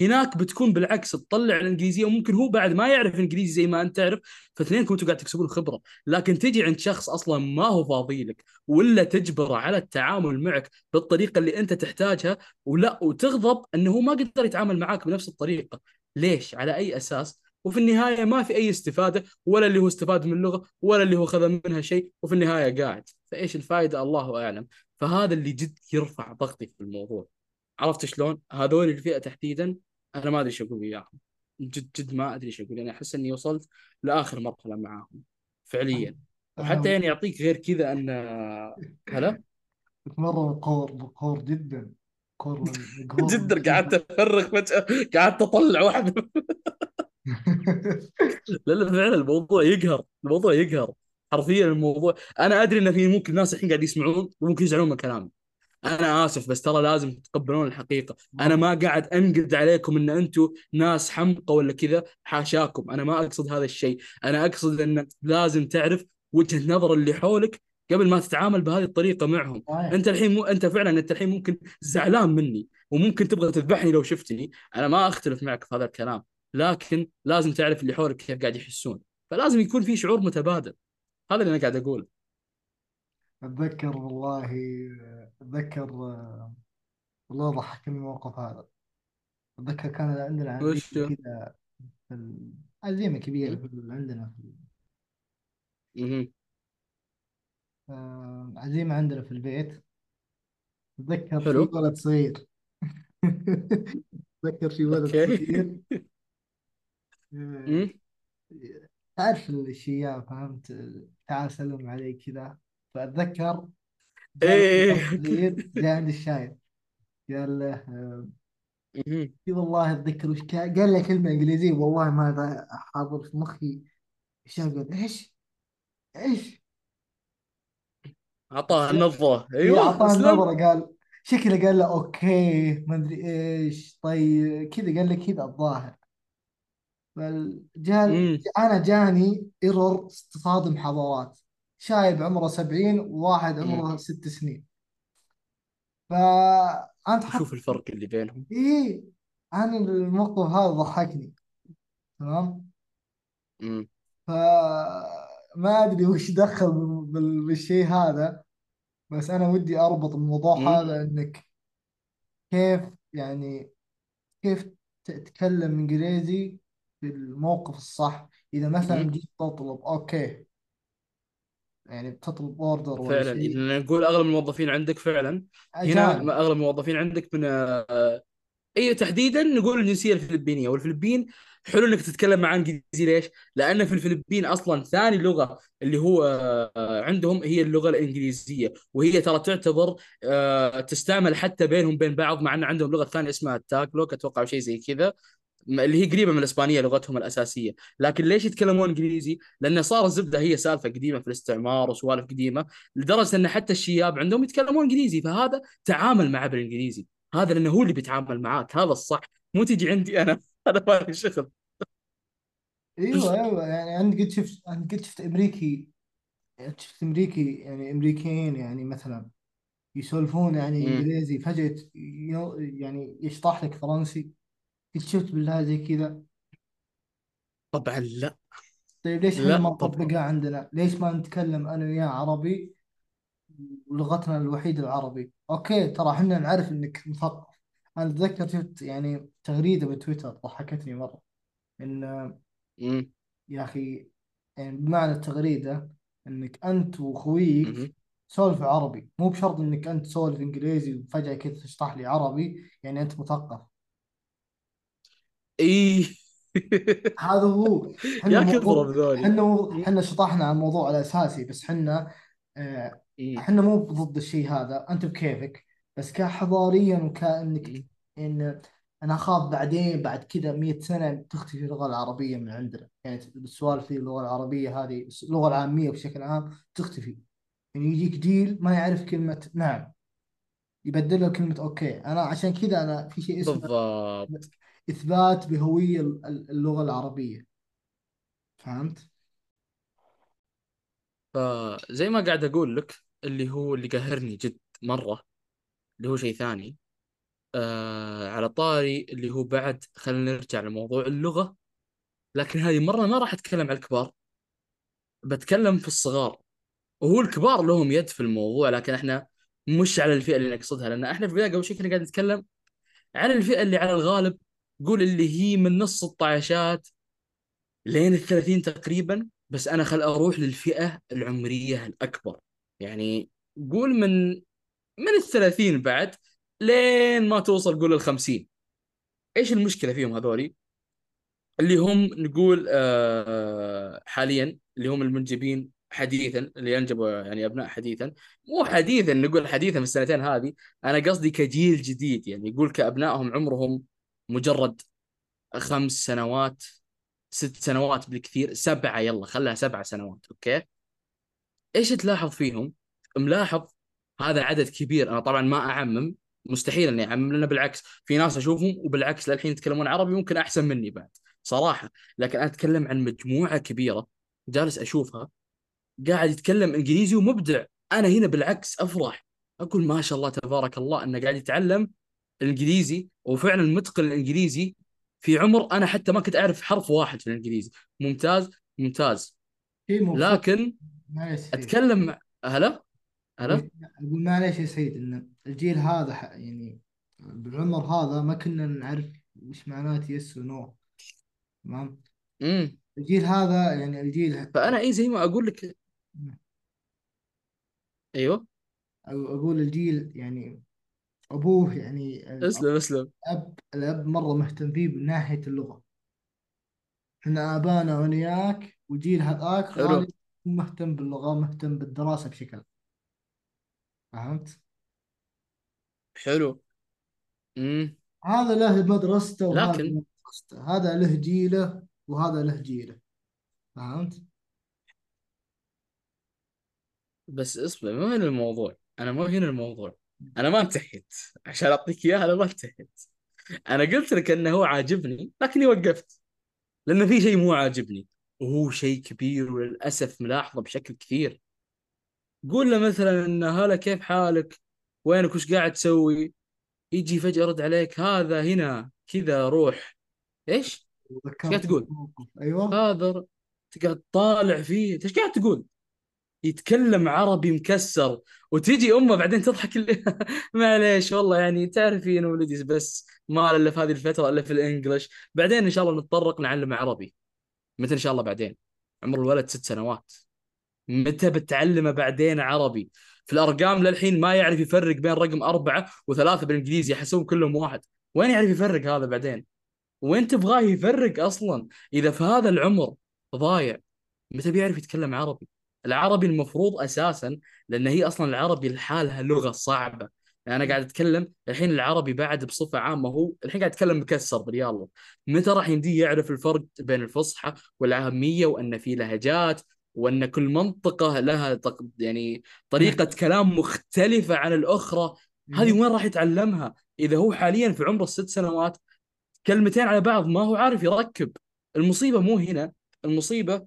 هناك بتكون بالعكس تطلع الإنجليزية وممكن هو بعد ما يعرف إنجليزي زي ما أنت تعرف فاثنينكم أنتم قاعد تكسبون خبرة. لكن تجي عند شخص أصلا ما هو فاضي لك ولا تجبره على التعامل معك بالطريقة اللي أنت تحتاجها ولا وتغضب إنه هو ما قدر يتعامل معك بنفس الطريقة. ليش؟ على أي أساس؟ وفي النهاية ما في أي استفادة ولا اللي هو استفاد من اللغة ولا اللي هو خذ منها شيء وفي النهاية قاعد. فإيش الفائده الله أعلم. فهذا اللي جد يرفع ضغطي في الموضوع. عرفت شلون؟ هذول الفئة تحديدا أنا ما أدري إيش أقول وياهم. جد جد ما أدري إيش أقول. يعني أحس إني وصلت لآخر مرحلة معاهم فعليا. وحتى يعني يعطيك غير كذا إن هلا؟ مرة مقهور مقهور جدا. من [LAUGHS] جدا. قعدت أفرغ فجأة. قعدت أطلع واحد. [LAUGHS] لا لا فعلا الموضوع يقهر. الموضوع يقهر. حرفيا الموضوع. أنا أدري إن في ممكن ناس الحين قاعد يسمعون وممكن يزعلون من كلامي. أنا آسف بس ترى لازم تتقبلون الحقيقة. أنا ما قاعد أنقد عليكم إن أنتم ناس حمقى ولا كذا حاشاكم. أنا ما أقصد هذا الشيء. أنا أقصد إن لازم تعرف وجهة نظر اللي حولك قبل ما تتعامل بهذه الطريقة معهم. صحيح. أنت الحين مو أنت فعلا أنت الحين ممكن زعلان مني وممكن تبغى تذبحني لو شفتني. أنا ما أختلف معك في هذا الكلام. لكن لازم تعرف اللي حولك كيف قاعد يحسون. فلازم يكون في شعور متبادل. هذا اللي أنا قاعد أقوله. أتذكر والله أتذكر والله ضحكني الموقف هذا. أتذكر كان عندنا وش كذا في ال- كبيرة م- في ال- عندنا في مهم. آه، عزيمة عندنا في البيت. أتذكر في حلو ولد صغير [LAUGHS] أتذكر في ولد أوكي. صغير آه، تعرف الشياب فهمت؟ تعال سلم علي كذا. له إيه. جاء عند الشايب قال له آه، مهم. إي والله أتذكر وش كان. قال لي كلمة إنجليزية والله ما حاضر في مخي. الشاب قال إيش؟ إيش؟ اعطاها النظرة. هي أيوه اعطاه النظرة قال شكله قال له okay ما أدري إيش طيب. كذا قال لي كذا الظاهر. فالجال أنا جاني error تصادم حضارات. شايب عمره 70 وواحد عمره ست سنين. فانت حط وشوف الفرق اللي بينهم. إيه أنا الموقف هذا ضحكني. تمام؟ امم فما أدري وش دخل بال- بال- بالشيء هذا بس أنا ودي أربط الموضوع امم هذا إنك كيف يعني كيف تتكلم إنجليزي في الموقف الصح. إذا مثلا امم جيت تطلب okay. يعني بتطلب order ولا فعلا. شيء. اذا نقول أغلب الموظفين عندك فعلا. هنا أجانب. ما أغلب الموظفين عندك من آه، أي تحديدا نقول الجنسية الفلبينية. والفلبين حلو إنك تتكلم مع إنجليزي. ليش؟ لأن في الفلبين أصلا ثاني لغة اللي هو آه، عندهم هي اللغة الإنجليزية. وهي ترى تعتبر آه، تستعمل حتى بينهم بين بعض مع إن عندهم لغة ثانية اسمها التاكلوك أتوقع شيء زي كذا. اللي هي قريبة من الإسبانية لغتهم الأساسية، لكن ليش يتكلمون إنجليزي؟ لأن صار الزبدة هي سالفة قديمة في الاستعمار وسوالف قديمة لدرجة إن حتى الشياب عندهم يتكلمون إنجليزي فهذا تعامل معه بالإنجليزي، هذا لأنه هو اللي بيتعامل معاك. هذا الصح، مو تجي عندي أنا. [LAUGHS] هذا ما لي شغل. أيوه أيوه يعني أنا قد شفت أنا قد شفت أمريكي شفت أمريكي يعني أمريكيين يعني مثلا يسولفون يعني إنجليزي فجأة يعني يشطح لك فرنسي. قد شفت بالله زي كذا. طبعا لا. طيب ليش إحنا لا ما طبعا. نطبقها عندنا؟ ليش ما نتكلم أنا وياه عربي؟ ولغتنا الوحيدة العربي؟ okay ترى إحنا نعرف إنك مثقف. أنا أتذكر شفت يعني تغريدة بتويتر ضحكتني مرة. إن يا أخي يعني بمعنى التغريدة إنك أنت وخويك امم سولف عربي. مو بشرط إنك أنت تسولف إنجليزي وفجأة كذا تشطح لي عربي يعني أنت مثقف. اي هذا هو. [LAUGHS] يا كثر موضوع بذولي حنا مو- حنا شطحنا على الموضوع الاساسي بس حنا آه، إي. إحنا مو ضد الشيء هذا. أنت بكيفك. بس كحضاريا وكأنك إي. إن أنا أخاف بعدين بعد كذا 100 سنة تختفي اللغة العربية من عندنا. يعني السوالف في اللغة العربية هذه اللغة العامية بشكل عام تختفي. يعني يجيك جيل ما يعرف كلمة نعم. يبدل له كلمة أوكي. أنا عشان كذا أنا في شيء اسمه بالضبط. إثبات بهوية اللغة العربية. فهمت؟ فزي ما قاعد أقول لك اللي هو اللي قهرني جد مرة اللي هو شيء ثاني آه على طاري اللي هو بعد خلينا نرجع لموضوع اللغة. لكن هذه مره ما راح أتكلم على الكبار. بتكلم في الصغار. وهو الكبار لهم يد في الموضوع لكن إحنا مش على الفئة اللي نقصدها. لأن إحنا في البداية قبل شوي كنا قاعد نتكلم عن الفئة اللي على الغالب قول اللي هي من نص الطعشات لين الثلاثين تقريبا بس أنا خل أروح للفئة العمرية الأكبر. يعني قول من من الثلاثين بعد لين ما توصل قول الخمسين. إيش المشكلة فيهم هذولي؟ اللي هم نقول آه حاليا اللي هم المنجبين حديثا اللي انجبوا يعني أبناء حديثا. مو حديثا نقول حديثا في السنتين هذه. أنا قصدي كجيل جديد يعني يقول كأبنائهم عمرهم مجرد خمس سنوات ست سنوات بالكثير سبعة يلا خلها سبعه سنوات أوكي؟ إيش تلاحظ فيهم؟ ملاحظ هذا عدد كبير أنا طبعا ما أعمم مستحيل إني أعمم لأنه بالعكس في ناس أشوفهم وبالعكس للحين يتكلمون عربي ممكن أحسن مني بعد صراحة. لكن أنا أتكلم عن مجموعة كبيرة جالس أشوفها قاعد يتكلم إنجليزي ومبدع. أنا هنا بالعكس أفرح. أقول ما شاء الله تبارك الله إنه قاعد يتعلم الإنجليزي وفعلا متقن الإنجليزي في عمر أنا حتى ما كنت أعرف حرف واحد في الإنجليزي. ممتاز ممتاز. مبسوط لكن أتكلم هلا؟ هلا؟ أقول معليش يا سيد إن الجيل هذا يعني بالعمر هذا ما كنا نعرف وش معنات يس ونو تمام؟ امم الجيل هذا يعني الجيل فأنا اي زي ما أقول لك أيوه؟ أقول الجيل يعني أبوه يعني الاب اسلم اسلم. الأب مرة مهتم فيه من ناحية اللغة. إحنا أبانا ونياك والجيل هذاك حلو. مهتم باللغة مهتم بالدراسة بشكل فهمت؟ حلو. امم هذا له مدرسته وهذا لكن له مدرسته. هذا له جيله وهذا له جيله. فهمت؟ بس اصبر ما هنا الموضوع. أنا ما هنا الموضوع. أنا ما انتهيت. عشان أعطيك إياها أنا ما انتهيت. أنا قلت لك إنه هو عاجبني لكني وقفت. لأنه في شيء مو عاجبني. وهو شيء كبير وللأسف ملاحظة بشكل كثير. قول له مثلا ان هلا كيف حالك؟ وينك؟ وش قاعد تسوي؟ يجي فجأة يرد عليك هذا هنا كذا روح. إيش؟ إيش قاعد تقول؟ أيوه. هذا تقعد طالع فيه. إيش قاعد تقول؟ يتكلم عربي مكسر وتجي أمه بعدين تضحك اللي [LAUGHS] معليش والله يعني تعرفي أنا ولدي بس ما إلا في هذه الفترة إلا في الإنجليش. بعدين إن شاء الله نتطرق نعلم عربي. متى إن شاء الله بعدين؟ عمر الولد ست سنوات. متى بتعلمه بعدين عربي؟ في الأرقام للحين ما يعرف يفرق بين رقم أربعة وثلاثة بالإنجليزي يحسبهم كلهم واحد. وين يعرف يفرق هذا بعدين؟ وين تبغاه يفرق أصلا؟ إذا في هذا العمر ضايع متى بيعرف يتكلم عربي؟ العربي المفروض أساسا لأن هي أصلا العربي لحالها لغة صعبة. يعني أنا قاعد أتكلم الحين العربي بعد بصفة عامة هو الحين قاعد أتكلم مكسر باليلا متى راح يمديه يعرف الفرق بين الفصحى والعامية وأن في لهجات وأن كل منطقة لها تق... يعني طريقة كلام مختلفة عن الأخرى؟ هذه وين راح يتعلمها؟ إذا هو حاليا في عمر الست سنوات كلمتين على بعض ما هو عارف يركب. المصيبة مو هنا المصيبة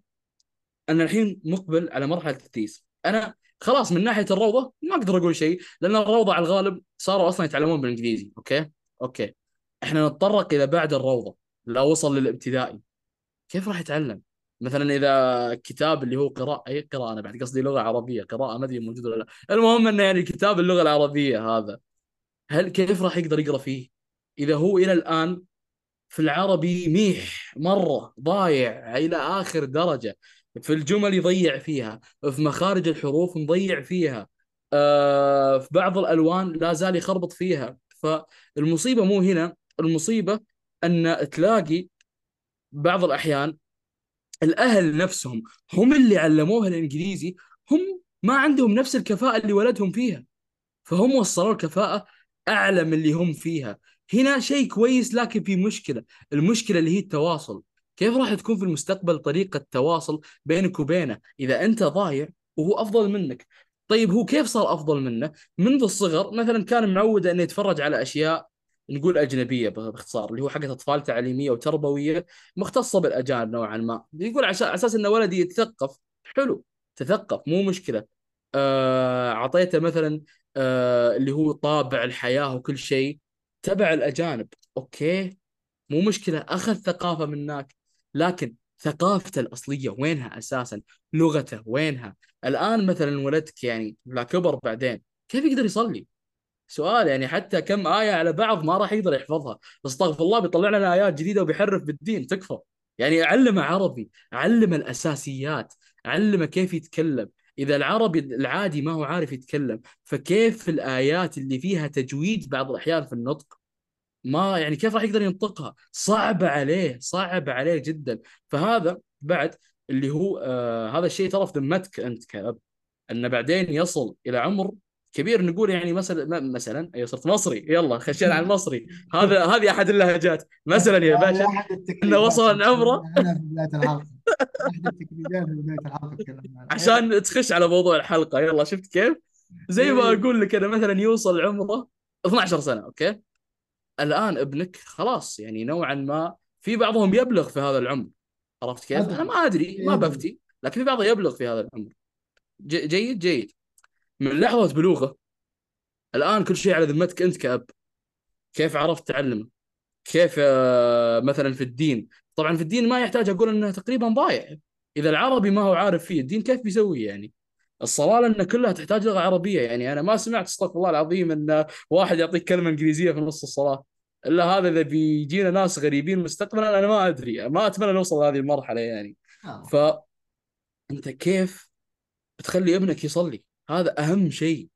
أنا الحين مقبل على مرحلة التدريس أنا خلاص من ناحية الروضة ما أقدر أقول شيء لأن الروضة على الغالب صاروا أصلا يتعلمون بالإنجليزي okay؟ okay. إحنا نتطرق إلى بعد الروضة لا وصل للابتدائي. كيف راح يتعلم؟ مثلا إذا كتاب اللي هو قراءة أي قراءة أنا بعد؟ قصدي لغة عربية قراءة ما أدري موجودة ولا لا. المهم إنه يعني كتاب اللغة العربية هذا. هل كيف راح يقدر يقرأ فيه؟ إذا هو إلى الآن في العربي ميح مرة ضايع إلى آخر درجة. في الجمل يضيع فيها في مخارج الحروف مضيع فيها. آه في بعض الألوان لا زال يخربط فيها. فالمصيبة مو هنا المصيبة أن تلاقي بعض الأحيان الأهل نفسهم هم اللي علموها الإنجليزي هم ما عندهم نفس الكفاءة اللي ولدهم فيها. فهم وصلوا الكفاءة أعلى من اللي هم فيها. هنا شيء كويس لكن في مشكلة المشكلة اللي هي التواصل. كيف راح تكون في المستقبل طريقة تواصل بينك وبينه؟ إذا أنت ضايع وهو أفضل منك. طيب هو كيف صار أفضل منه؟ منذ الصغر مثلا كان معود إنه يتفرج على أشياء نقول أجنبية باختصار اللي هو حقت أطفال تعليمية وتربوية مختصة بالأجانب نوعا ما. يقول على أساس إن ولدي يتثقف حلو تثقف مو مشكلة. آه، أعطيته مثلا آه، اللي هو طابع الحياة وكل شيء تبع الأجانب. أوكي مو مشكلة أخذ ثقافة منك لكن ثقافته الأصلية وينها أساسا؟ لغته وينها؟ الآن مثلا ولدك يعني لا كبر بعدين كيف يقدر يصلي؟ سؤال يعني حتى كم آية على بعض ما راح يقدر يحفظها أستغفر الله بيطلع لنا آيات جديدة وبيحرف بالدين تكفى يعني أعلمه عربي أعلمه الأساسيات أعلمه كيف يتكلم إذا العربي العادي ما هو عارف يتكلم فكيف الآيات اللي فيها تجويد بعض الأحيان في النطق ما يعني كيف راح يقدر ينطقها؟ صعب عليه صعب عليه جدا. فهذا بعد اللي هو آه هذا الشيء ترى في ذمتك أنت كأب انه بعدين يصل إلى عمر كبير. نقول يعني مثلا مثلا أيوه صرت مصري يلا خشينا على المصري. هذا هذه أحد اللهجات. مثلا يا باشا إنه وصل عمره. عشان تخش على موضوع الحلقة. يلا شفت كيف؟ زي ما إيه. أقول لك أنا مثلا يوصل عمره 12 سنة أوكي؟ الآن ابنك خلاص يعني نوعا ما في بعضهم يبلغ في هذا العمر. عرفت كيف؟ أنا ما أدري ما يبلغ. بفتي لكن في بعضه يبلغ في هذا العمر. جيد؟ جيد. من لحظة بلوغه الآن كل شيء على ذمتك أنت كأب. كيف عرفت تعلمه؟ كيف آه، مثلا في الدين؟ طبعا في الدين ما يحتاج أقول إنه تقريبا ضايع. إذا العربي ما هو عارف فيه الدين كيف بيسوي يعني؟ الصلاة لأن كلها تحتاج لغة عربية. يعني أنا ما سمعت أستغفر الله العظيم أن واحد يعطيك كلمة إنجليزية في نص الصلاة. إلا هذا إذا بيجينا ناس غريبين مستقبلا أنا ما أدري. ما أتمنى نوصل لهذه المرحلة يعني. آه. فأنت كيف بتخلي ابنك يصلي؟ هذا أهم شيء.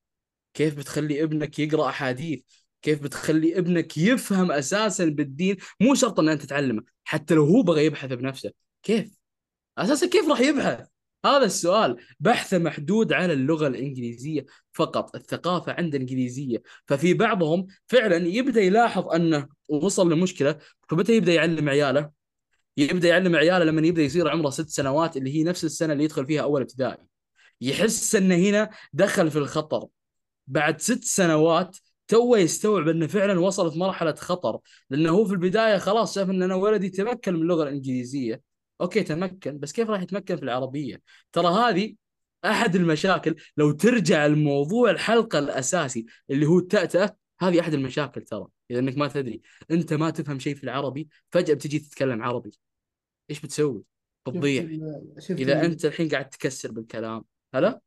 كيف بتخلي ابنك يقرأ أحاديث؟ كيف بتخلي ابنك يفهم أساسا بالدين؟ مو شرط أن أنت تعلمه حتى لو هو بغى يبحث بنفسه. كيف؟ أساسا كيف راح يبحث؟ هذا السؤال بحثه محدود على اللغة الإنجليزية فقط الثقافة عنده إنجليزية ففي بعضهم فعلا يبدأ يلاحظ أنه وصل لمشكلة فبدأ يبدأ يعلم عياله؟ يبدأ يعلم عياله لما يبدأ يصير عمره ست سنوات اللي هي نفس السنة اللي يدخل فيها أول ابتدائي. يحس أنه هنا دخل في الخطر. بعد ست سنوات تو يستوعب أنه فعلا وصلت مرحلة خطر لأنه هو في البداية خلاص شاف أن أنا ولدي تمكن من اللغة الإنجليزية. okay تمكن بس كيف راح يتمكن في العربية؟ ترى هذه أحد المشاكل. لو ترجع الموضوع الحلقة الأساسي اللي هو التأتأة هذه أحد المشاكل ترى إذا إنك ما تدري. أنت ما تفهم شيء في العربي فجأة بتجي تتكلم عربي. إيش بتسوي؟ بتضيع. إذا أنت الحين قاعد تكسر بالكلام. هلا؟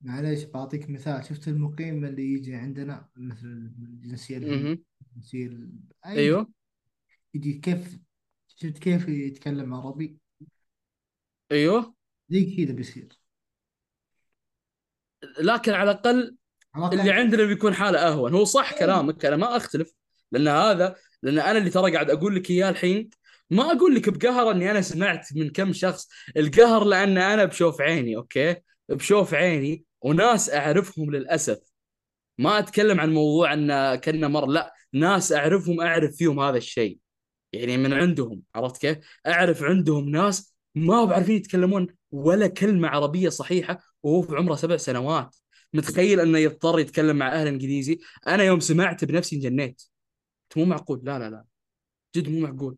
معليش بعطيك مثال. شفت المقيم اللي يجي عندنا؟ مثل الجنسية الهندية مهم. الجنسية ال- أي أيوه. يجي كيف شفت كيف يتكلم عربي؟ أيوه. زي كذا بيصير لكن على الأقل اللي عندنا بيكون حاله أهون. هو صح كلامك أنا ما أختلف لأن هذا لأن أنا اللي ترى قاعد أقول لك إياه الحين ما أقول لك بقهر إني أنا سمعت من كم شخص القهر لأن أنا بشوف عيني أوكي؟ بشوف عيني وناس أعرفهم للأسف. ما أتكلم عن موضوع إن كنا مر لا ناس أعرفهم أعرف فيهم هذا الشيء. يعني من عندهم عرفت كيف؟ أعرف عندهم ناس ما هو بعرفين يتكلمون ولا كلمة عربية صحيحة وهو في عمره سبع سنوات. متخيل أنه يضطر يتكلم مع أهل إنجليزي؟ أنا يوم سمعت بنفسي انجنيت. مو معقول؟ لا لا لا. جد مو معقول.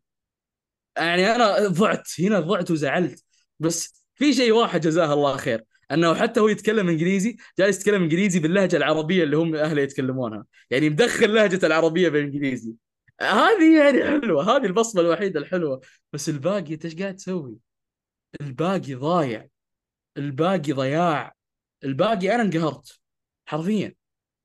يعني أنا ضعت هنا ضعت وزعلت. بس في شيء واحد جزاه الله خير أنه حتى هو يتكلم إنجليزي جالس يتكلم إنجليزي باللهجة العربية اللي هم أهله يتكلمونها. يعني مدخل لهجة العربية بالانجليزي هذه يعني حلوة هذه البصمة الوحيدة الحلوة. بس الباقي أنت إيش قاعد تسوي؟ الباقي ضايع. الباقي ضياع. الباقي أنا انقهرت. حرفيا.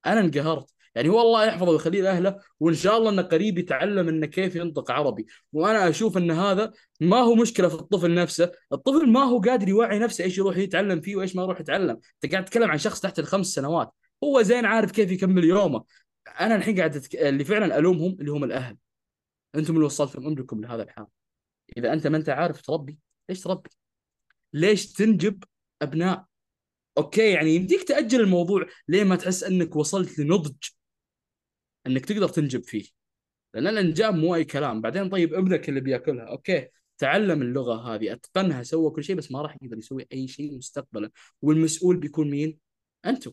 أنا انقهرت. يعني هو الله يحفظه ويخليه لأهله وإن شاء الله إنه قريب يتعلم إنه كيف ينطق عربي. وأنا أشوف إن هذا ما هو مشكلة في الطفل نفسه. الطفل ما هو قادر يوعي نفسه إيش يروح يتعلم فيه وإيش ما يروح يتعلم. أنت قاعد تتكلم عن شخص تحت الخمس سنوات. هو زين عارف كيف يكمل يومه. أنا الحين قاعد أتك... اللي فعلا ألومهم اللي هم الأهل. أنتم اللي وصلتم ابنكم لهذا الحال. إذا أنت ما أنت عارف تربي. ليش تربي؟ ليش تنجب أبناء؟ okay يعني يمديك تأجل الموضوع ليه ما تحس أنك وصلت لنضج أنك تقدر تنجب فيه؟ لأن الإنجاب مو أي كلام. بعدين طيب ابنك اللي بيأكلها. okay تعلم اللغة هذه أتقنها سوى كل شيء بس ما راح يقدر يسوي أي شيء مستقبلا. والمسؤول بيكون مين؟ أنتم.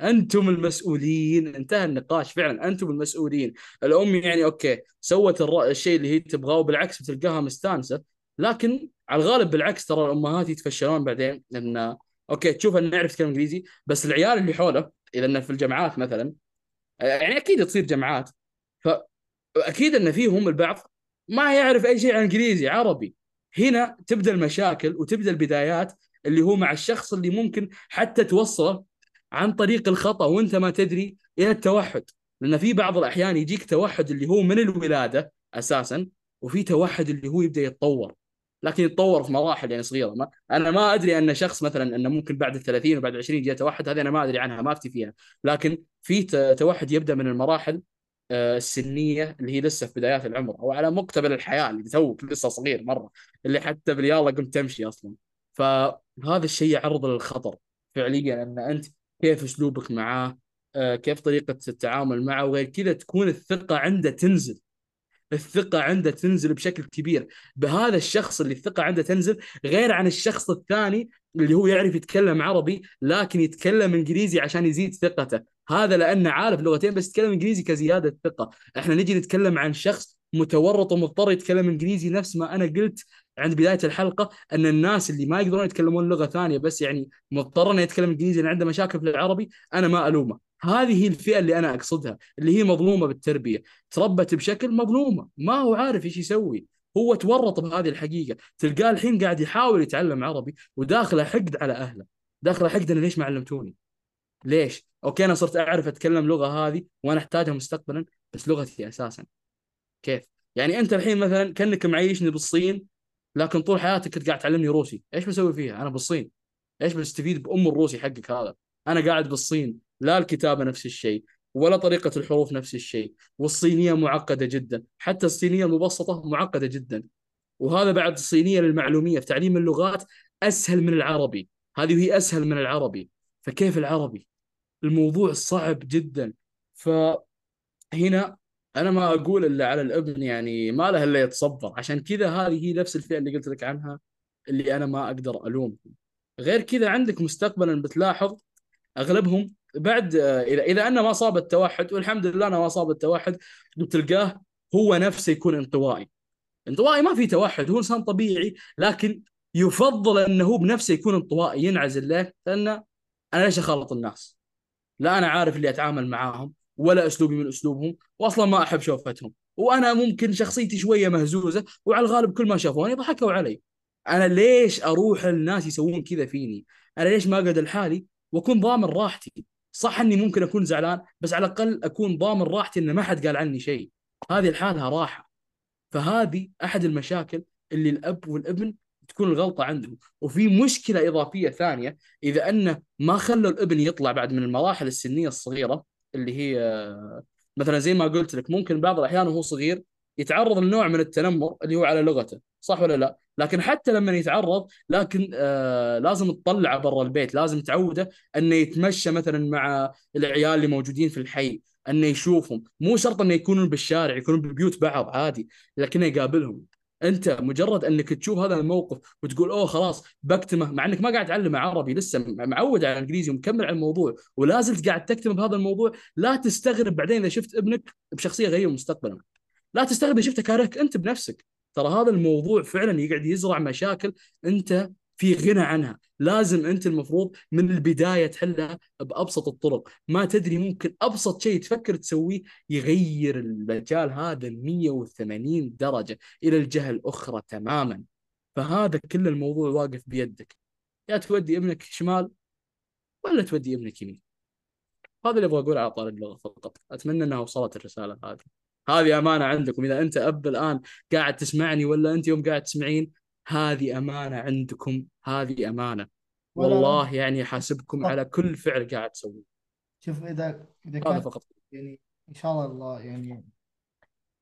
أنتم المسؤولين. انتهى النقاش فعلا. أنتم المسؤولين. الأم يعني okay سوت. الشيء اللي هي تبغاه وبالعكس بتلقاها مستانسة. لكن على الغالب بالعكس ترى الأمهات يتفشلون بعدين لأن okay تشوف انه يعرف يتكلم إنجليزي بس العيال اللي حوله إذا انه في الجامعات مثلا يعني أكيد تصير جامعات فاكيد إن فيهم البعض ما يعرف أي شيء عن إنجليزي عربي. هنا تبدأ المشاكل وتبدأ البدايات اللي هو مع الشخص اللي ممكن حتى توصله عن طريق الخطأ وأنت ما تدري إلى التوحد. لأن في بعض الأحيان يجيك توحد اللي هو من الولادة أساسا وفي توحد اللي هو يبدأ يتطور. لكن يتطور في مراحل يعني صغيرة. ما أنا ما أدري أن شخص مثلا أنه ممكن بعد ال 30 وبعد 20 يجي توحد هذه أنا ما أدري عنها ما أفتي فيها. لكن في توحد يبدأ من المراحل آه، السنية اللي هي لسه في بدايات العمر أو على مقتبل الحياة اللي توك لسه صغير مرة اللي حتى باليلا قمت تمشي أصلا. فهذا الشيء يعرض للخطر فعليا أن أنت كيف أسلوبك معاه آه، كيف طريقة التعامل معه وغير كذا تكون الثقة عنده تنزل. الثقة عنده تنزل بشكل كبير. بهذا الشخص اللي الثقة عنده تنزل غير عن الشخص الثاني اللي هو يعرف يتكلم عربي لكن يتكلم إنجليزي عشان يزيد ثقته. هذا لأنه عارف لغتين بس يتكلم إنجليزي كزيادة ثقة. إحنا نجي نتكلم عن شخص متورط ومضطر يتكلم إنجليزي نفس ما أنا قلت عند بداية الحلقة أن الناس اللي ما يقدرون يتكلمون لغة ثانية بس يعني مضطر انه يتكلم إنجليزي لأن عنده مشاكل في العربي أنا ما ألومه. هذه هي الفئة اللي أنا أقصدها اللي هي مظلومة بالتربية. تربت بشكل مظلومة ما هو عارف إيش يسوي. هو تورط بهذه الحقيقة. تلقاه الحين قاعد يحاول يتعلم عربي وداخله حقد على أهله. داخله حقد أنا ليش ما علمتوني؟ ليش؟ أوكي أنا صرت أعرف أتكلم لغة هذه وأنا أحتاجها مستقبلا بس لغتي أساسا. كيف؟ يعني أنت الحين مثلا كأنك معيشني بالصين لكن طول حياتك كنت قاعد تعلمني روسي. إيش بسوي فيها؟ أنا بالصين. إيش بستفيد بأم الروسي حقك هذا؟ أنا قاعد بالصين. لا الكتابة نفس الشيء ولا طريقة الحروف نفس الشيء والصينية معقدة جدا حتى الصينية المبسطة معقدة جدا. وهذا بعد الصينية للمعلومية في تعليم اللغات أسهل من العربي. هذه هي أسهل من العربي. فكيف العربي؟ الموضوع صعب جدا. فهنا أنا ما أقول إلا على الإبن يعني ما له إلا يتصبر. عشان كذا هذه هي نفس الفئة اللي قلت لك عنها اللي أنا ما أقدر الومهم غير كذا عندك مستقبلا بتلاحظ أغلبهم بعد اذا إذا أنه ما صاب التوحد والحمد لله أنه ما صاب التوحد بتلقاه هو نفسه يكون انطوائي. انطوائي ما في توحد هو إنسان طبيعي لكن يفضل أنه هو بنفسه يكون انطوائي ينعزل له لأنه أنا ليش أخالط الناس؟ لا أنا عارف اللي أتعامل معاهم ولا أسلوبي من أسلوبهم واصلا ما أحب شوفتهم. وأنا ممكن شخصيتي شوية مهزوزة وعلى الغالب كل ما شافوني ضحكوا علي. أنا ليش أروح الناس يسوون كذا فيني؟ أنا ليش ما أقعد لحالي وأكون ضامن راحتي؟ صح إني ممكن أكون زعلان بس على الأقل أكون ضامن راحتي إن ما حد قال عني شيء. هذه الحالها راحة. فهذه أحد المشاكل اللي الأب والابن تكون الغلطة عندهم. وفي مشكلة إضافية ثانية إذا أنه ما خلوا الابن يطلع بعد من المراحل السنية الصغيرة اللي هي مثلا زي ما قلت لك ممكن بعض الأحيان وهو صغير يتعرض لنوع من التنمر اللي هو على لغته صح ولا لا؟ لكن حتى لما يتعرض لكن آه لازم تطلعه برا البيت لازم تعوده إنه يتمشى مثلا مع العيال اللي موجودين في الحي إنه يشوفهم. مو شرط إنه يكونون بالشارع يكونون ببيوت بعض عادي لكنه يقابلهم. أنت مجرد إنك تشوف هذا الموقف وتقول أوه خلاص بكتمه مع إنك ما قاعد تعلمه عربي لسه معود على الإنجليزي ومكمل على الموضوع ولا زلت قاعد تكتمه بهذا الموضوع لا تستغرب بعدين إذا شفت ابنك بشخصية غريبة مستقبلا. لا تستغرب إذا شفته كارهك أنت بنفسك. ترى هذا الموضوع فعلا يقعد يزرع مشاكل أنت في غنى عنها. لازم أنت المفروض من البداية تحلها بأبسط الطرق. ما تدري ممكن أبسط شيء تفكر تسويه يغير المجال هذا 180 درجة إلى الجهة الأخرى تماما. فهذا كل الموضوع واقف بيدك. يا تودي ابنك شمال ولا تودي ابنك يمين. هذا اللي أبغى أقوله على طاري اللغة فقط. أتمنى أنها وصلت الرسالة هذه. هذه أمانة عندكم. إذا أنت أب الآن قاعد تسمعني ولا أنت يوم قاعد تسمعين هذه أمانة عندكم. هذه أمانة. والله يعني حاسبكم على كل فعل قاعد تسويه. شوف إذا هذا كان فقط. يعني إن شاء الله يعني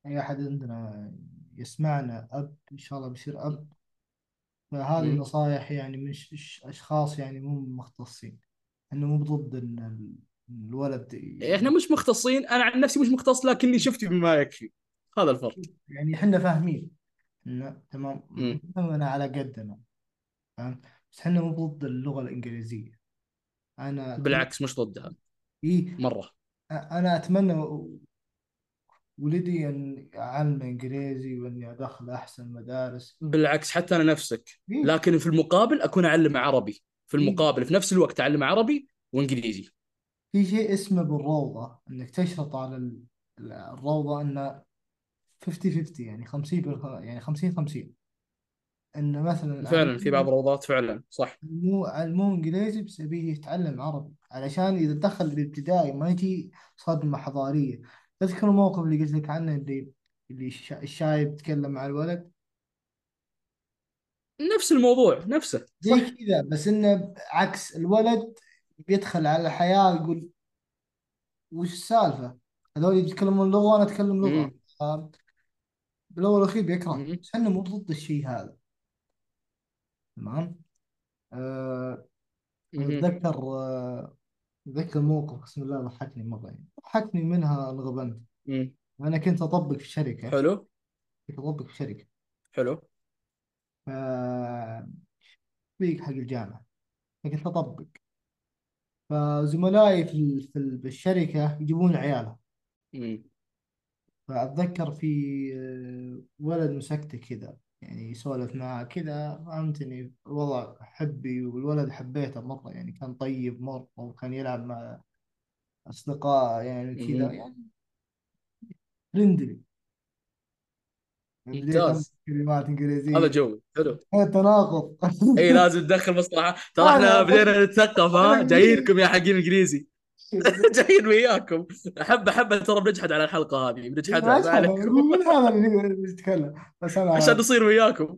أي أحد عندنا يسمعنا أب إن شاء الله بيصير أب. فهذه. النصائح يعني من ش- ش- أشخاص يعني مو مختصين. إنه مو ضد الولد إحنا مش مختصين أنا عن نفسي مش مختص لكني شفت بما يكفي. هذا الفرق. يعني إحنا فاهمين. إنه تمام. أنا على قدنا فاهم بس إحنا مو ضد اللغة الإنجليزية. أنا أتمنى بالعكس مش ضدها. إيه مرة. أنا أتمنى ولدي أن أعلم إنجليزي وإني أدخل أحسن مدارس. بالعكس حتى أنا نفسك. إيه لكن في المقابل أكون أعلم عربي. في إيه المقابل في نفس الوقت أعلم عربي وإنجليزي. في شيء اسمه بالروضة إنك تشرط على ال- الروضة إنه 50 50 يعني 50 بالخ... يعني 50 50 إنه مثلا فعلا في بعض الروضات فعلا صح. علموه علموه إنجليزي بس أبيه يتعلم عربي علشان إذا دخل الابتدائي ما يجي صدمة حضارية. تذكر الموقف اللي قلت لك عنه اللي اللي الشا- الشايب تكلم مع الولد؟ نفس الموضوع نفسه زي صح. كذا بس إنه عكس الولد بيدخل على الحياة يقول وش السالفة؟ هذول يتكلمون لغة وأنا أتكلم لغة. مم. ف- بالأول والأخير بيكره. مم. بس إحنا مو ضد الشيء هذا. تمام؟ أه مم. أتذكر أه أتذكر موقف بسم الله ضحكني مرة يعني. ضحكني منها انغبنت. مم. أنا كنت أطبق في شركة. حلو. كنت أطبق في شركة. حلو. ف تطبيق حق الجامعة. فكنت أطبق. فزملائي في في ال- بالشركة يجيبون عيالهم مم. فأتذكر في آه، ولد مسكته كذا يعني يسولف معاه كذا فهمتني الوضع حبي والولد حبيته مرة يعني كان طيب مرة وكان يلعب مع أصدقاء يعني كذا مم. يعني أمسك ممتاز. كلمات هذا إنجليزية جو حلو تناقض. [LAUGHS] اي لازم تدخل مصطلحات ترى إحنا بدينا نتثقف ها؟ جايينكم يا حقين إنجليزي. [LAUGHS] [LAUGHS] جايين وياكم. أحب أحب ترى بنجحد على الحلقة هذه عليكم من هذا اللي يتكلم بس عشان أنا نصير وياكم.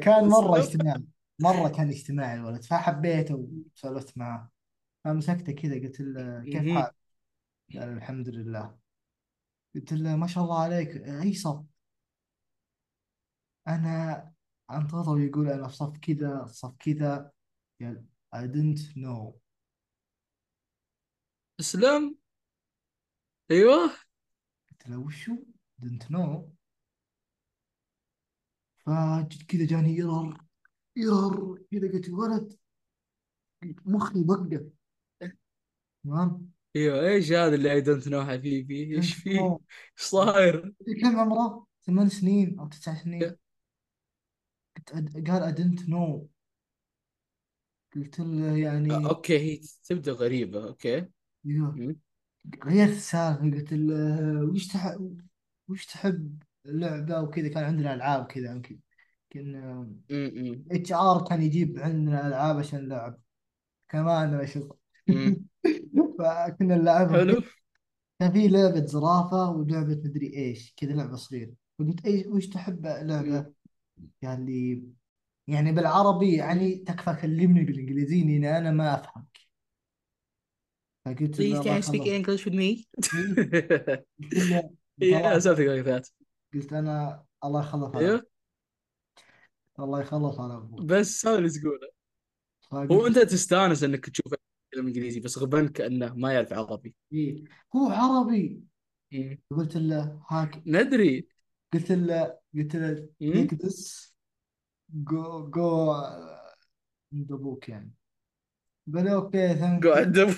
كان مرة تسلم اجتماعي. مرة كان اجتماعي الولد. فحبيته وسولفت معاه فمسكته كذا قلت له كيف. حالك؟ قال الحمد لله. قلت له ما شاء الله عليك. اي صف أنا أنتظر يقول أنا في صف كذا صف كذا. قال I didn't know. اسلم أيوه. قلت له وشو didn't know. فجد كذا جاني error error كذا قلت ولد. مخي وقف تمام؟ أيوه. إيش هذا اللي I don't know حبيبي؟ إيش فيه إيش صاير؟ كم عمره؟ ثمان سنين أو تسع سنين. قلت أد- قال I didn't know قلت له آه، يعني okay هي تبدأ غريبة okay. مم. غيرت السالفة قلت له وش تحب وش تحب لعبة وكذا كان عندنا ألعاب كذا يمكن كنا مم. HR كان يجيب عندنا ألعاب عشان نلعب كان ما عندنا شغل مم. [LAUGHS] فكنا نلعبها حلو كان في لعبة زرافة ولعبة مدري إيش كذا لعبة صغيرة فقلت إيش وش تحب مم. لعبة؟ قال لي يعني بالعربي يعني تكفى كلمني بالإنجليزي لاني أنا ما أفهمك. فقلت له Please can you speak English with me? إيه. قلت له [LAUGHS] yeah something like that. قلت أنا الله يخلص على أيوه الله يخلص على أبوك. بس هذا اللي تقوله هو فقلت أنت تستانس إنك تشوف فيلم إنجليزي بس غبن كأنه ما يعرف عربي. إيه. هو عربي. مم. قلت له هاك. ندري. قلت له قلت له مم. take this go go عند أبوك يعني. قال لي okay thank you. أبوك.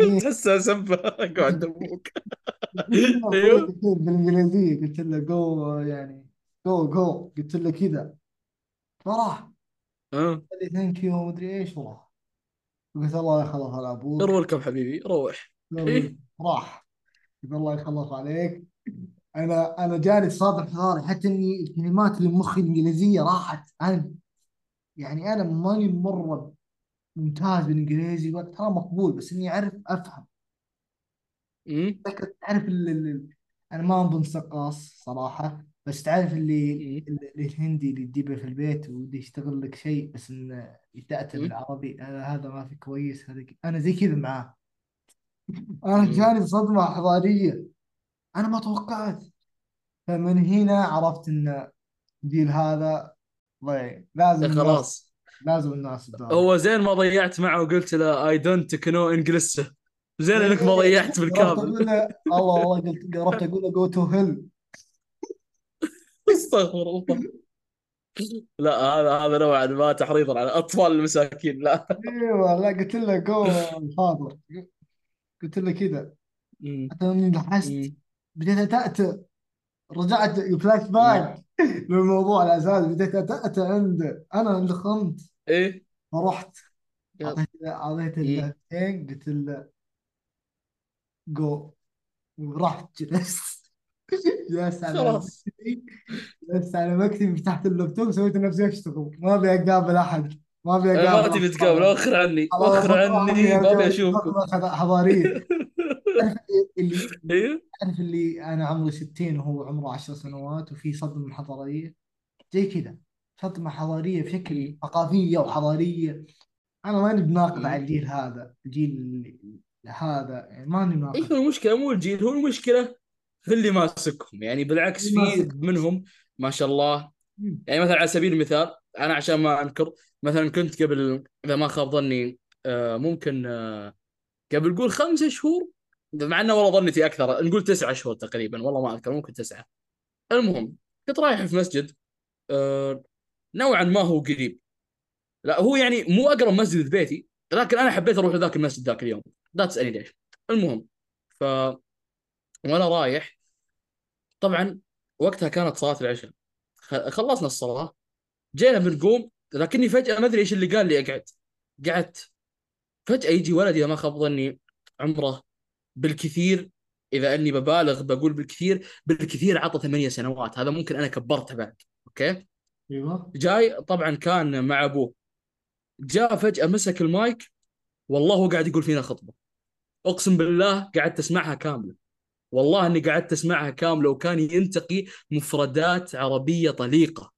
إيه. [LAUGHS] تحسها سبه قاعد أبوك [LAUGHS] قلت له أيوه بالإنجليزية قلت له جو يعني جو جو. قلت له كذا. فراح. آه. قال لي thank you مدري إيش وراح قلت الله يخلص على أبوك. ارولكم حبيبي روح. راح. قلت الله يخلص عليك. أنا أنا جاني تصادم حضاري حتى إني الكلمات اللي مخي الإنجليزية راحت أنا يعني أنا ماني مرة ممتاز بالإنجليزي ترى مقبول بس إني أعرف أفهم مم. تعرف ال... ال... أنا ما انظن قاص صراحة بس تعرف اللي. اللي الهندي اللي تجيبه في البيت ودي يشتغل لك شيء بس انه يتأتى. بالعربي هذا ما في كويس هذا ك- أنا زي كذا معاه [LAUGHS] أنا. جاني صدمه حضارية أنا ما توقعت. فمن هنا عرفت إن الجيل هذا ضيع. لازم الناس خلاص. لازم الناس تدارك هو زين ما ضيعت معه وقلت له I don't know English زين إنك ما إيه، ضيعت بالكامل. الله والله قلت قربت أقول له go to hell استغفر الله. لا هذا هذا نوعا ما تحريضا على الاطفال المساكين لا. أيوه لا قلت له جو حاضر. قلت له كذا. حتى إني لاحظت. بديت أتأتأ. رجعت flash. back [LAUGHS] للموضوع الاساسي بديت أتأتأ عنده أنا اللي خمت إيه؟ فرحت. يلا. أعطيت أعطيت. اللعبتين قلت له جو ورحت. جلست. [LAUGHS] جلست على خلاص. مكتبي. جلست على مكتبي. فتحت اللابتوب. سويت نفسي أشتغل. ما أبي أقابل أحد. ما أبي أنا ما أقابل تبي تقابل. اصحابي وخر عني. خلاص وخر عني. ما أبي أشوفكم. خطوة حضاريه [LAUGHS] [LAUGHS] اللي تعرف اللي أنا عمري 60 وهو عمره 10 سنوات وفي صدمة حضارية. زي كذا صدمة حضارية بشكل. ثقافيه وحضارية. أنا ماني بناقد على. الجيل هذا الجيل هذا يعني ماني إيش ناقد المشكلة؟ مو الجيل هو المشكلة في اللي ماسكهم. يعني بالعكس في ماسك. منهم ما شاء الله. يعني مثلا على سبيل المثال أنا عشان ما أنكر مثلا كنت قبل إذا ما خاب ظني آه، ممكن آه، قبل قول خمسة شهور مع إنه والله ظنيتي أكثر نقول تسعة شهور تقريبا والله ما أذكر ممكن تسعة. المهم كنت رايح في مسجد آه، نوعا ما هو قريب. لا هو يعني مو أقرب مسجد لبيتي لكن أنا حبيت أروح لذاك المسجد ذاك اليوم. لا تسألني ليش. المهم ف وأنا رايح طبعا وقتها كانت صلاة العشاء. خلصنا الصلاة جينا بنقوم لكني فجأة ما أدري إيش اللي قال لي أقعد. قعدت. فجأة يجي ولد إذا ما خاب ظني عمره بالكثير إذا أني ببالغ بقول بالكثير بالكثير عطى ثمانية سنوات. هذا ممكن أنا كبرته بعد okay؟ أيوه. جاي طبعا كان مع أبوه. جاء فجأة مسك المايك والله هو قاعد يقول فينا خطبة. أقسم بالله قعدت أسمعها كاملة. والله إني قعدت أسمعها كاملة وكان ينتقي مفردات عربية طليقة.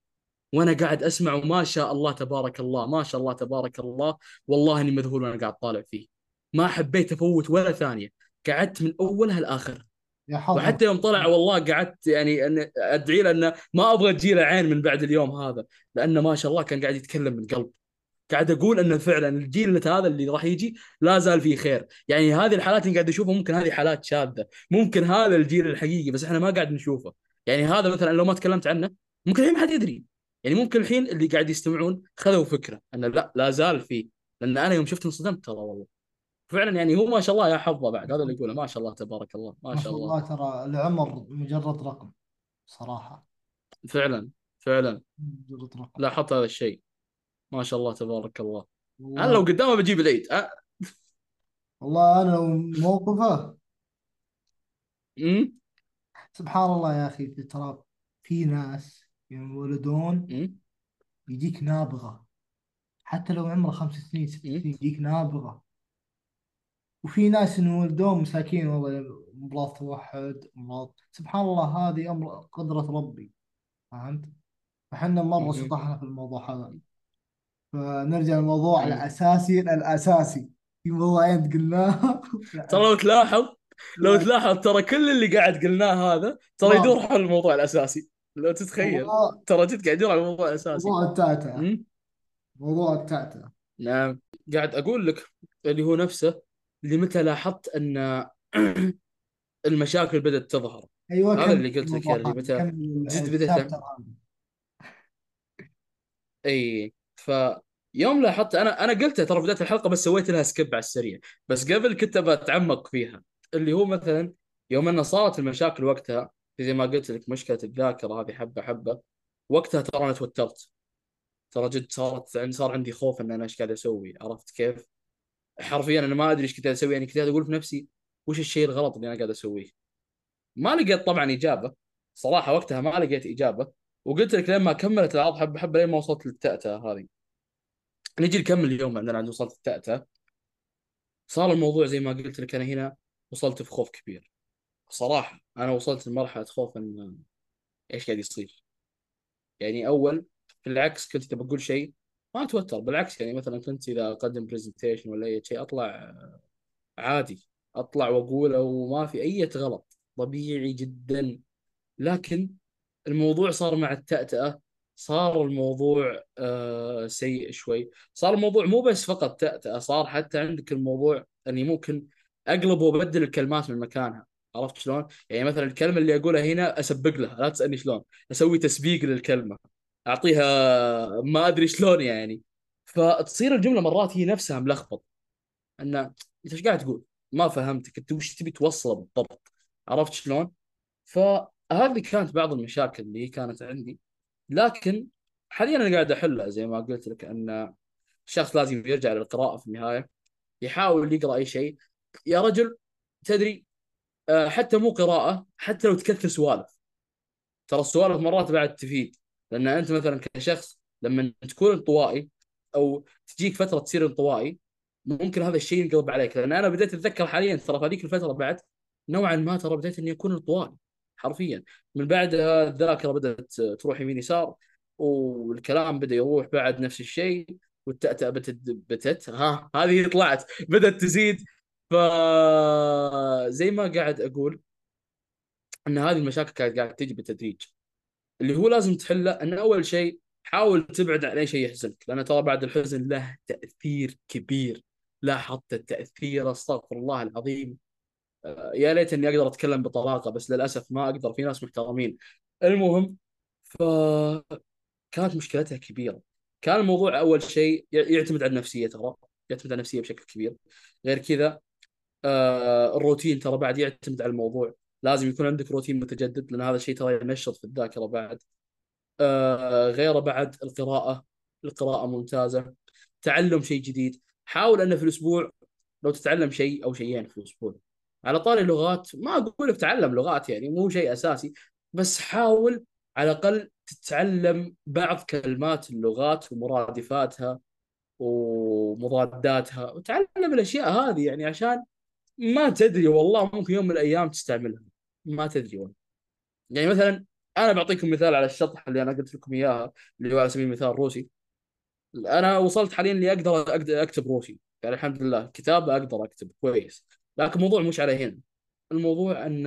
وأنا قاعد أسمع وما شاء الله تبارك الله ما شاء الله تبارك الله والله إني مذهول وأنا قاعد طالع فيه. ما حبيت أفوت ولا ثانية. قعدت من اولها لاخرها يا حظك وحتى يوم طلع والله قعدت يعني أن أدعي له انه ما أبغى تجي له عين من بعد اليوم هذا لأنه ما شاء الله كان قاعد يتكلم من قلب. قاعد أقول أنه فعلا الجيل هذا اللي راح يجي لا زال فيه خير. يعني هذه الحالات اللي قاعد أشوفها ممكن هذه حالات شاذة ممكن هذا الجيل الحقيقي بس إحنا ما قاعد نشوفه. يعني هذا مثلا لو ما تكلمت عنه ممكن الحين ما حد يدري. يعني ممكن الحين اللي قاعد يستمعون خذوا فكرة انه لا لا زال فيه. لأن أنا يوم شفت انصدمت ترى والله. فعلا يعني هو ما شاء الله يا حظه بعد هذا اللي يقوله. ما شاء الله تبارك الله. ما شاء الله. ترى العمر مجرد رقم صراحة. فعلا فعلا. مجرد رقم. لاحظت هذا الشيء. ما شاء الله تبارك الله. أنا لو والله قدامه بجيب العيد. أه؟ والله أنا لو موقفه. أمم؟ سبحان الله يا أخي ترى في ناس ينولدون؟ يجيك نابغة. حتى لو عمره خمس سنين ست؟ سنين يجيك نابغة. وفي ناس ينولدون مساكين والله امراض توحد امراض سبحان الله هذه أمر قدرة ربي. فهمت؟ فحنا مرة؟ شطحنا في الموضوع هذا. فنرجع للموضوع أمم. الأساسي الأساسي. في موضوعين قلناها [LAUGHS] ترى لو تلاحظ لو لا. تلاحظ ترى كل اللي قاعد قلناه هذا ترى يدور حول الموضوع الأساسي. لو تتخيل ترى جد قاعد يدور على الموضوع الأساسي. موضوع أمم؟ موضوع التعتعة نعم. قاعد أقول لك اللي هو نفسه اللي متى لاحظت أن [CLEARS THROAT] المشاكل بدأت تظهر؟ أيوة هذا اللي قلت لك هذا متى جد هذا إي فيوم لاحظت أنا أنا قلتها ترى بداية الحلقة بس سويت لها skip على السريع. بس قبل كنت بتعمق فيها. اللي هو مثلا يوم أن صارت المشاكل وقتها زي ما قلت لك مشكلة الذاكرة هذه حبة حبة وقتها ترى أنا توترت. ترى جد صارت يعني صار عندي خوف إن أنا إيش قاعد أسوي؟ عرفت كيف؟ حرفيا أنا ما أدري إيش كنت أسوي يعني كنت أقول في نفسي وش الشيء الغلط اللي أنا قاعد أسويه؟ ما لقيت طبعا إجابة. صراحة وقتها ما لقيت إجابة. وقلت لك لما كملت العرض حبه حبه لين ما وصلت للتأتأة هذه. نجي نكمل اليوم عندنا عند وصلت التأتأة صار الموضوع زي ما قلت لك أنا هنا وصلت في خوف كبير. صراحة أنا وصلت لمرحلة خوف إن إيش قاعد يصير؟ يعني أول في العكس كنت تبى أقول شيء ما أتوتر بالعكس يعني مثلا كنت إذا أقدم برزنتيشن ولا أي شيء أطلع عادي أطلع واقوله وما في أي غلط طبيعي جدا. لكن الموضوع صار مع التأتأة صار الموضوع آه سيء شوي. صار الموضوع مو بس فقط تأتأة صار حتى عندك الموضوع اني ممكن أقلب وأبدل الكلمات من مكانها. عرفت شلون؟ يعني مثلا الكلمة اللي أقولها هنا أسبق لها لا تسألني شلون أسوي تسبيق للكلمة. أعطيها ما أدري شلون يعني. فتصير الجملة مرات هي نفسها ملخبط. أن أنت إيش قاعد تقول؟ ما فهمتك. أنت وش تبي توصله بالضبط؟ عرفت شلون؟ فهذه كانت بعض المشاكل اللي كانت عندي. لكن حاليا أنا قاعد أحلها زي ما قلت لك أن الشخص لازم يرجع للقراءة في النهاية. يحاول يقرأ أي شيء. يا رجل تدري آه، حتى مو قراءة حتى لو تكثر سوالف. ترى السوالف مرات بعد تفيد. لأن أنت مثلا كشخص لما تكون انطوائي أو تجيك فترة تصير انطوائي ممكن هذا الشيء ينقلب عليك. لأن أنا بديت أتذكر حاليا ترى في هذيك الفترة بعد نوعا ما ترى بديت إني أكون انطوائي حرفيا. من بعدها الذاكرة بدأت تروح يمين يسار والكلام بدأ يروح بعد نفس الشيء والتأتأة بتت بتت ها هذه طلعت بدأت تزيد. فزي ما قاعد أقول إن هذه المشاكل كانت قاعدة تجي بالتدريج. اللي هو لازم تحله. ان أول شيء حاول تبعد عن أي شيء يحزنك لأن ترى بعد الحزن له تأثير كبير. لاحظت التأثير أستغفر الله العظيم. آه، يا ليت اني أقدر أتكلم بطلاقة بس للأسف ما أقدر في ناس محترمين. المهم ف كانت مشكلتها كبيرة. كان الموضوع أول شيء يعتمد على النفسية ترى يعتمد على النفسية بشكل كبير. غير كذا آه الروتين ترى بعد يعتمد على الموضوع. لازم يكون عندك روتين متجدد لأن هذا الشيء ترى ينشط في الذاكرة بعد. آه غيره بعد القراءة. القراءة ممتازة. تعلم شيء جديد. حاول إنه في الأسبوع لو تتعلم شيء أو شيئين في الأسبوع. على طاري اللغات ما أقول لك تعلم لغات يعني مو شيء أساسي بس حاول على الأقل تتعلم بعض كلمات اللغات ومرادفاتها ومضاداتها. وتعلم الأشياء هذه يعني عشان ما تدري والله ممكن يوم من الأيام تستعملها. ما والله. يعني مثلا أنا بعطيكم مثال على الشطح اللي أنا قلت لكم اياها اللي هو على سبيل المثال روسي. أنا وصلت حاليا اللي أقدر أكتب روسي. يعني الحمد لله كتابه أقدر أكتب كويس. لكن الموضوع مش على هنا. الموضوع إن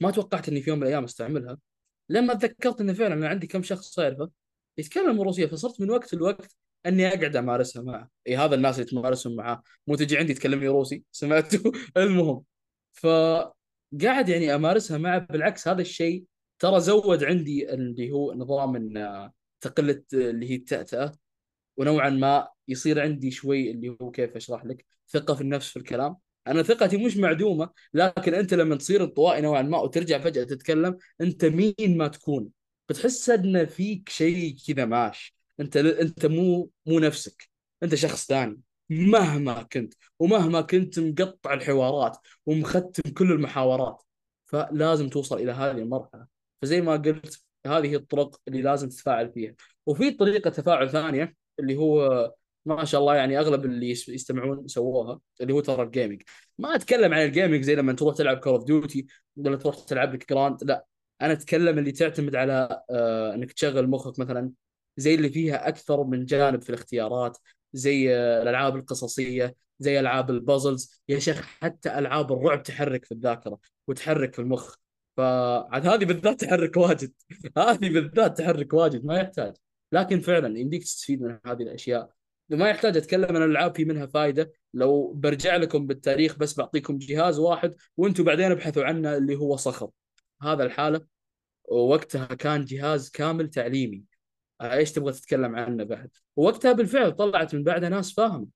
ما توقعت إني في يوم من الأيام أستعملها. لما تذكرت انه فعلا أنا عندي كم شخص اعرفه يتكلم روسية فصرت من وقت لوقت إني أقعد أمارسها معه. اي هذا الناس اللي تمارسهم معاه مو تجي عندي تكلمني روسي؟ سمعته [LAUGHS] المهم. فقاعد يعني أمارسها معه بالعكس هذا الشيء ترى زود عندي اللي هو نظام إن تقلة اللي هي التأتأة ونوعا ما يصير عندي شوي اللي هو كيف أشرح لك ثقة في النفس في الكلام. أنا ثقتي مش معدومة لكن أنت لما تصير انطوائي نوعا ما وترجع فجأة تتكلم أنت مين ما تكون؟ بتحس إن فيك شيء كذا ماش أنت أنت مو مو نفسك أنت شخص ثاني. مهما كنت ومهما كنت مقطع الحوارات ومختم كل المحاورات فلازم توصل إلى هذه المرحلة. فزي ما قلت هذه هي الطرق اللي لازم تتفاعل فيها. وفي طريقة تفاعل ثانية اللي هو ما شاء الله يعني أغلب اللي يستمعون سووها اللي هو ترى ال gaming ما أتكلم عن ال gaming زي لما تروح تلعب Call of Duty ولا تروح تلعب لك Grand لا. أنا أتكلم اللي تعتمد على آه إنك تشغل مخك مثلا زي اللي فيها أكثر من جانب في الاختيارات. زي الألعاب القصصية زي ألعاب ال puzzles يا شيخ حتى ألعاب الرعب تحرك في الذاكرة وتحرك في المخ. فعاد هذه بالذات تحرك واجد. هذه بالذات تحرك واجد ما يحتاج. لكن فعلا يمديك تستفيد من هذه الأشياء. ما يحتاج أتكلم عن الالعاب في منها فائده لو برجع لكم بالتاريخ بس بعطيكم جهاز واحد وأنتم بعدين ابحثوا عنه اللي هو صخر. هذا الحالة ووقتها كان جهاز كامل تعليمي. إيش تبغى تتكلم عنه بعد؟ ووقتها بالفعل طلعت من بعده ناس فاهم.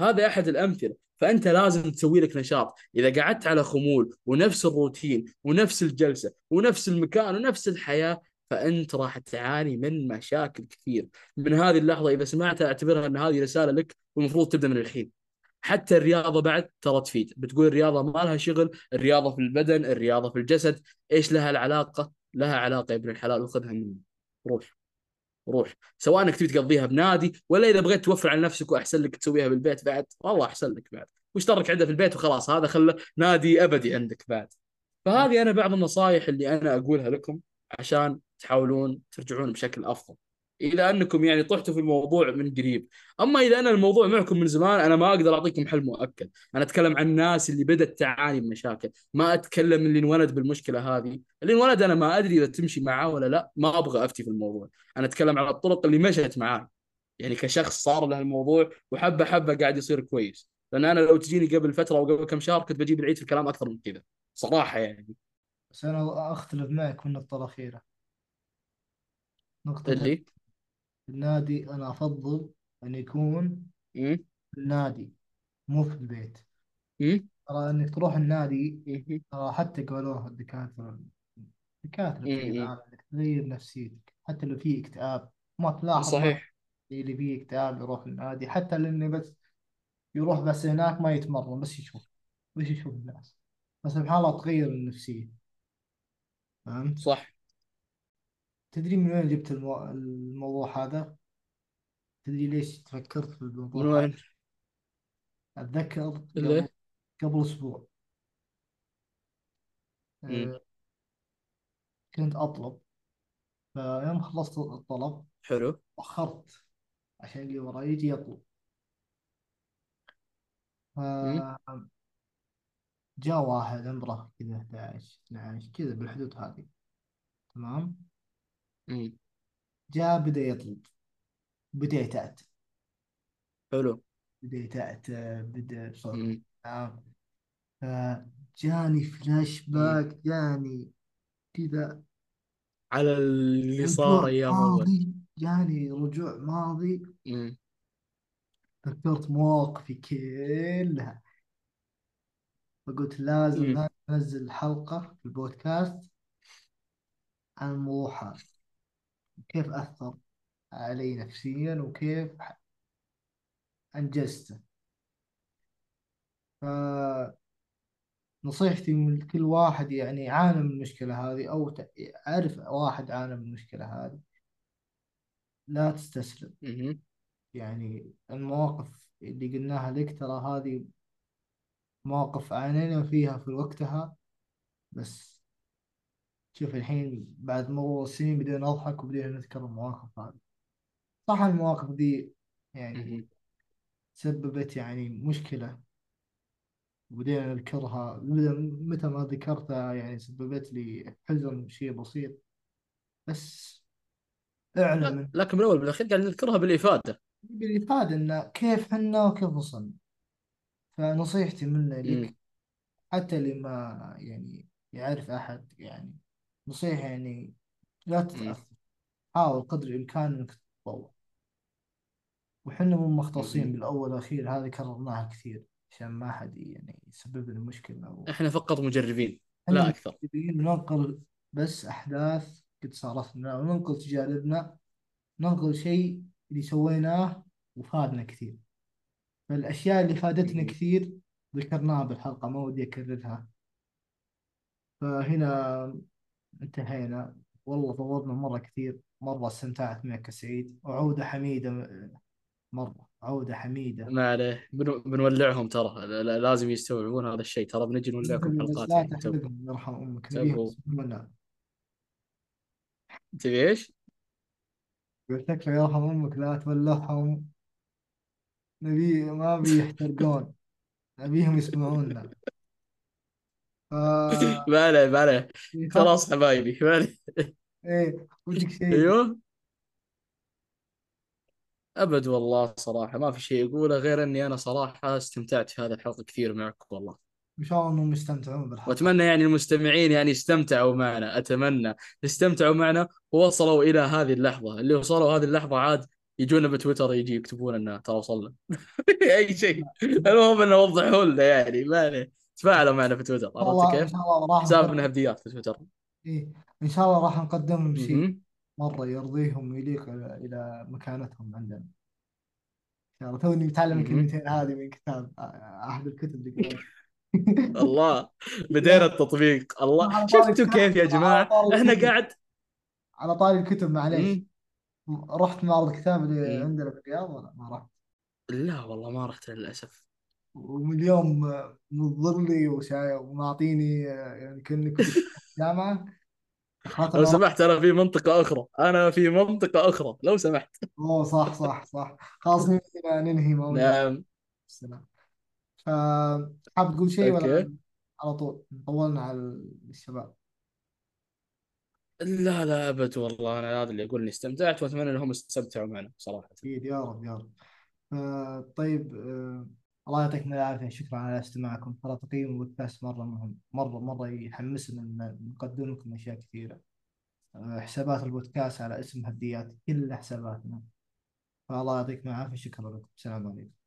هذا أحد الأمثلة. فأنت لازم تسوي لك نشاط. إذا قعدت على خمول ونفس الروتين ونفس الجلسة ونفس المكان ونفس الحياة فأنت راح تعاني من مشاكل كثير. من هذه اللحظة إذا سمعتها أعتبرها إن هذه رسالة لك والمفروض تبدأ من الحين. حتى الرياضة بعد ترى تفيد. بتقول الرياضة ما لها شغل الرياضة في البدن الرياضة في الجسد. إيش لها العلاقة؟ لها علاقة يا ابن الحلال وخذها مني. روح. روح. سواء إنك تبي تقضيها بنادي ولا إذا بغيت توفر على نفسك وأحسن لك تسويها بالبيت بعد والله أحسن لك بعد. واشترك عنده في البيت وخلاص هذا خله نادي أبدي عندك بعد. فهذه أنا بعض النصائح اللي أنا أقولها لكم عشان تحاولون ترجعون بشكل أفضل. إلى أنكم يعني طحتوا في الموضوع من قريب. أما إذا أنا الموضوع معكم من زمان أنا ما أقدر أعطيكم حل مؤكد. أنا أتكلم عن الناس اللي بدأت تعاني من مشاكل. ما أتكلم اللي انولد بالمشكلة هذه. اللي انولد أنا ما أدري إذا تمشي معاه ولا لا. ما أبغى أفتي في الموضوع. أنا أتكلم عن الطرق اللي مشت معاه يعني كشخص صار له الموضوع وحبة حبة قاعد يصير كويس. لأن أنا لو تجيني قبل فترة أو قبل كم شهر كنت بجيب العيد في الكلام أكثر من كذا. صراحة يعني. بس أنا أختلف معك في النقطة الأخيرة. نقطة اللي؟ النادي أنا أفضل أن يكون مم. في النادي مو في البيت مم. ترى إنك تروح النادي مم. ترى حتى قالوها الدكاترة الدكاترة بشكل مم. عام إنك تغير نفسيتك حتى لو في اكتئاب ما تلاحظ ما صحيح اللي فيه اكتئاب يروح النادي حتى اللي بس يروح بس هناك ما يتمرن بس يشوف بس يشوف الناس بس سبحان الله تغير النفسية فهمت؟ صح تدري من وين جبت المو... الموضوع هذا؟ تدري ليش فكرت في الموضوع من هذا؟ وين أتذكر قبل اللي قبل أسبوع مم. آه، كنت أطلب فيوم خلصت الطلب حلو أخرت عشان اللي وراي يجي يطلب مم. فجاء واحد عمره كذا 11 12 كذا بالحدود هذه تمام مم. جاء بدأ يطلب بدأ يتأتى حلو بدأ يتأتئ بدأ بصوت مم. تمام فجاني فلاش مم. back جاني كذا على اللي صار رجوع أيام أول ماضي جاني رجوع ماضي مم. ذكرت مواقفي كلها فقلت لازم مم. أنزل حلقة في البودكاست عن الموضوع هذا كيف أثر علي نفسيا وكيف أنجزته. فنصيحتي من كل واحد يعني عانى من المشكلة هذه أو أعرف واحد عانى من المشكلة هذه. لا تستسلم. يعني المواقف اللي قلناها لك ترى هذه مواقف عانينا فيها في وقتها بس شوف الحين بعد مرور السنين بدينا نضحك وبدينا نذكر المواقف هذه. صح المواقف دي يعني. سببت يعني مشكلة. وبدينا نذكرها متى ما ذكرتها يعني سببت لي حزن شيء بسيط. بس اعلم لكن بالاول بالاخير قاعد نذكرها بالإفادة. بالإفادة إن كيف حنا وكيف وصلنا. فنصيحتي مم. لك حتى اللي ما يعني يعرف أحد يعني نصيحة يعني لا. تتأثر حاول قدر الإمكان إنك تتطور وحنا مو مختصين. بالأول والأخير هذه كررناها كثير عشان ما حد يعني يسبب لنا مشكلة أو إحنا فقط مجربين لا متدربين ننقل بس أحداث قد صارت لنا وننقل تجاربنا ننقل شيء اللي سويناه وفادنا كثير فالأشياء اللي فادتنا. كثير ذكرناها بالحلقة ما ودي أكررها فهنا انتهينا. والله طولنا مرة كثير. مرة استمتعت معك يا سعيد. وعودة حميدة. مرة عودة حميدة. ما عليه. بن- بنولعهم ترى. لا- لا- لازم يستوعبون هذا الشيء. ترى بنجي نولعكم حلقات لا تحرقهم يرحم أمك. تبي إيش؟ قلت لك يرحم أمك لا تولعهم. نبي ما بي يحترقون. [LAUGHS] نبيهم يسمعونا. ف [LAUGHS] ما عليه ما عليه. يخاف خلاص. حبايبي ما عليه. إيه ودك [LAUGHS] شيء؟ أيوه. أبد والله صراحة ما في شيء اقوله غير إني أنا صراحة استمتعت في هذه الحلقة كثير معك والله. إن شاء الله إنهم يستمتعون بالحلقة. وأتمنى يعني المستمعين يعني استمتعوا معنا أتمنى استمتعوا معنا ووصلوا إلى هذه اللحظة. اللي وصلوا هذه اللحظة عاد يجونا بتويتر يجي يكتبون لنا ترى وصلنا. [LAUGHS] أي شيء. المهم إنه وضحوا لنا يعني ما عليه. تفاعلوا معنا في تويتر عرفت كيف؟ حسابنا هبديات في تويتر. إيه إن شاء الله راح نقدم لهم شيء. مرة يرضيهم ويليق إلى مكانتهم عندنا. الله. توني متعلم. الكلمتين هذه من كتاب أحد الكتب اللي قريتها [LAUGHS] الله بدينا التطبيق. الله. شفتوا كيف يا جماعة؟ إحنا قاعد على طاري الكتب معليش. رحت معرض الكتاب اللي. عندنا في الرياض ولا ما رحت؟ لا والله ما رحت للأسف. ومن اليوم منظر لي ومعطيني يعني كنت في الجامعة. خاطر لو سمحت أنا في منطقة أخرى. أنا في منطقة أخرى لو سمحت. أوه صح صح صح. خلاص [LAUGHS] ننهي موضوع. نعم. السلام. فحاب تقول شيء ولا على طول؟ طولنا على الشباب. لا لا أبد والله. أنا هذا اللي أقول إني استمتعت وأتمنى إنهم استمتعوا معنا صراحة. أكيد يا رب يا رب. آه طيب آه الله يعطيكم العافية. شكرا على استماعكم. ترى تقييم البودكاست مرة مهم. مرة مرة يحمسنا إن نقدم لكم أشياء كثيرة. آه حسابات البودكاست على اسم هديات كل حساباتنا. فالله يعطيكم العافية. شكرا لكم. السلام عليكم.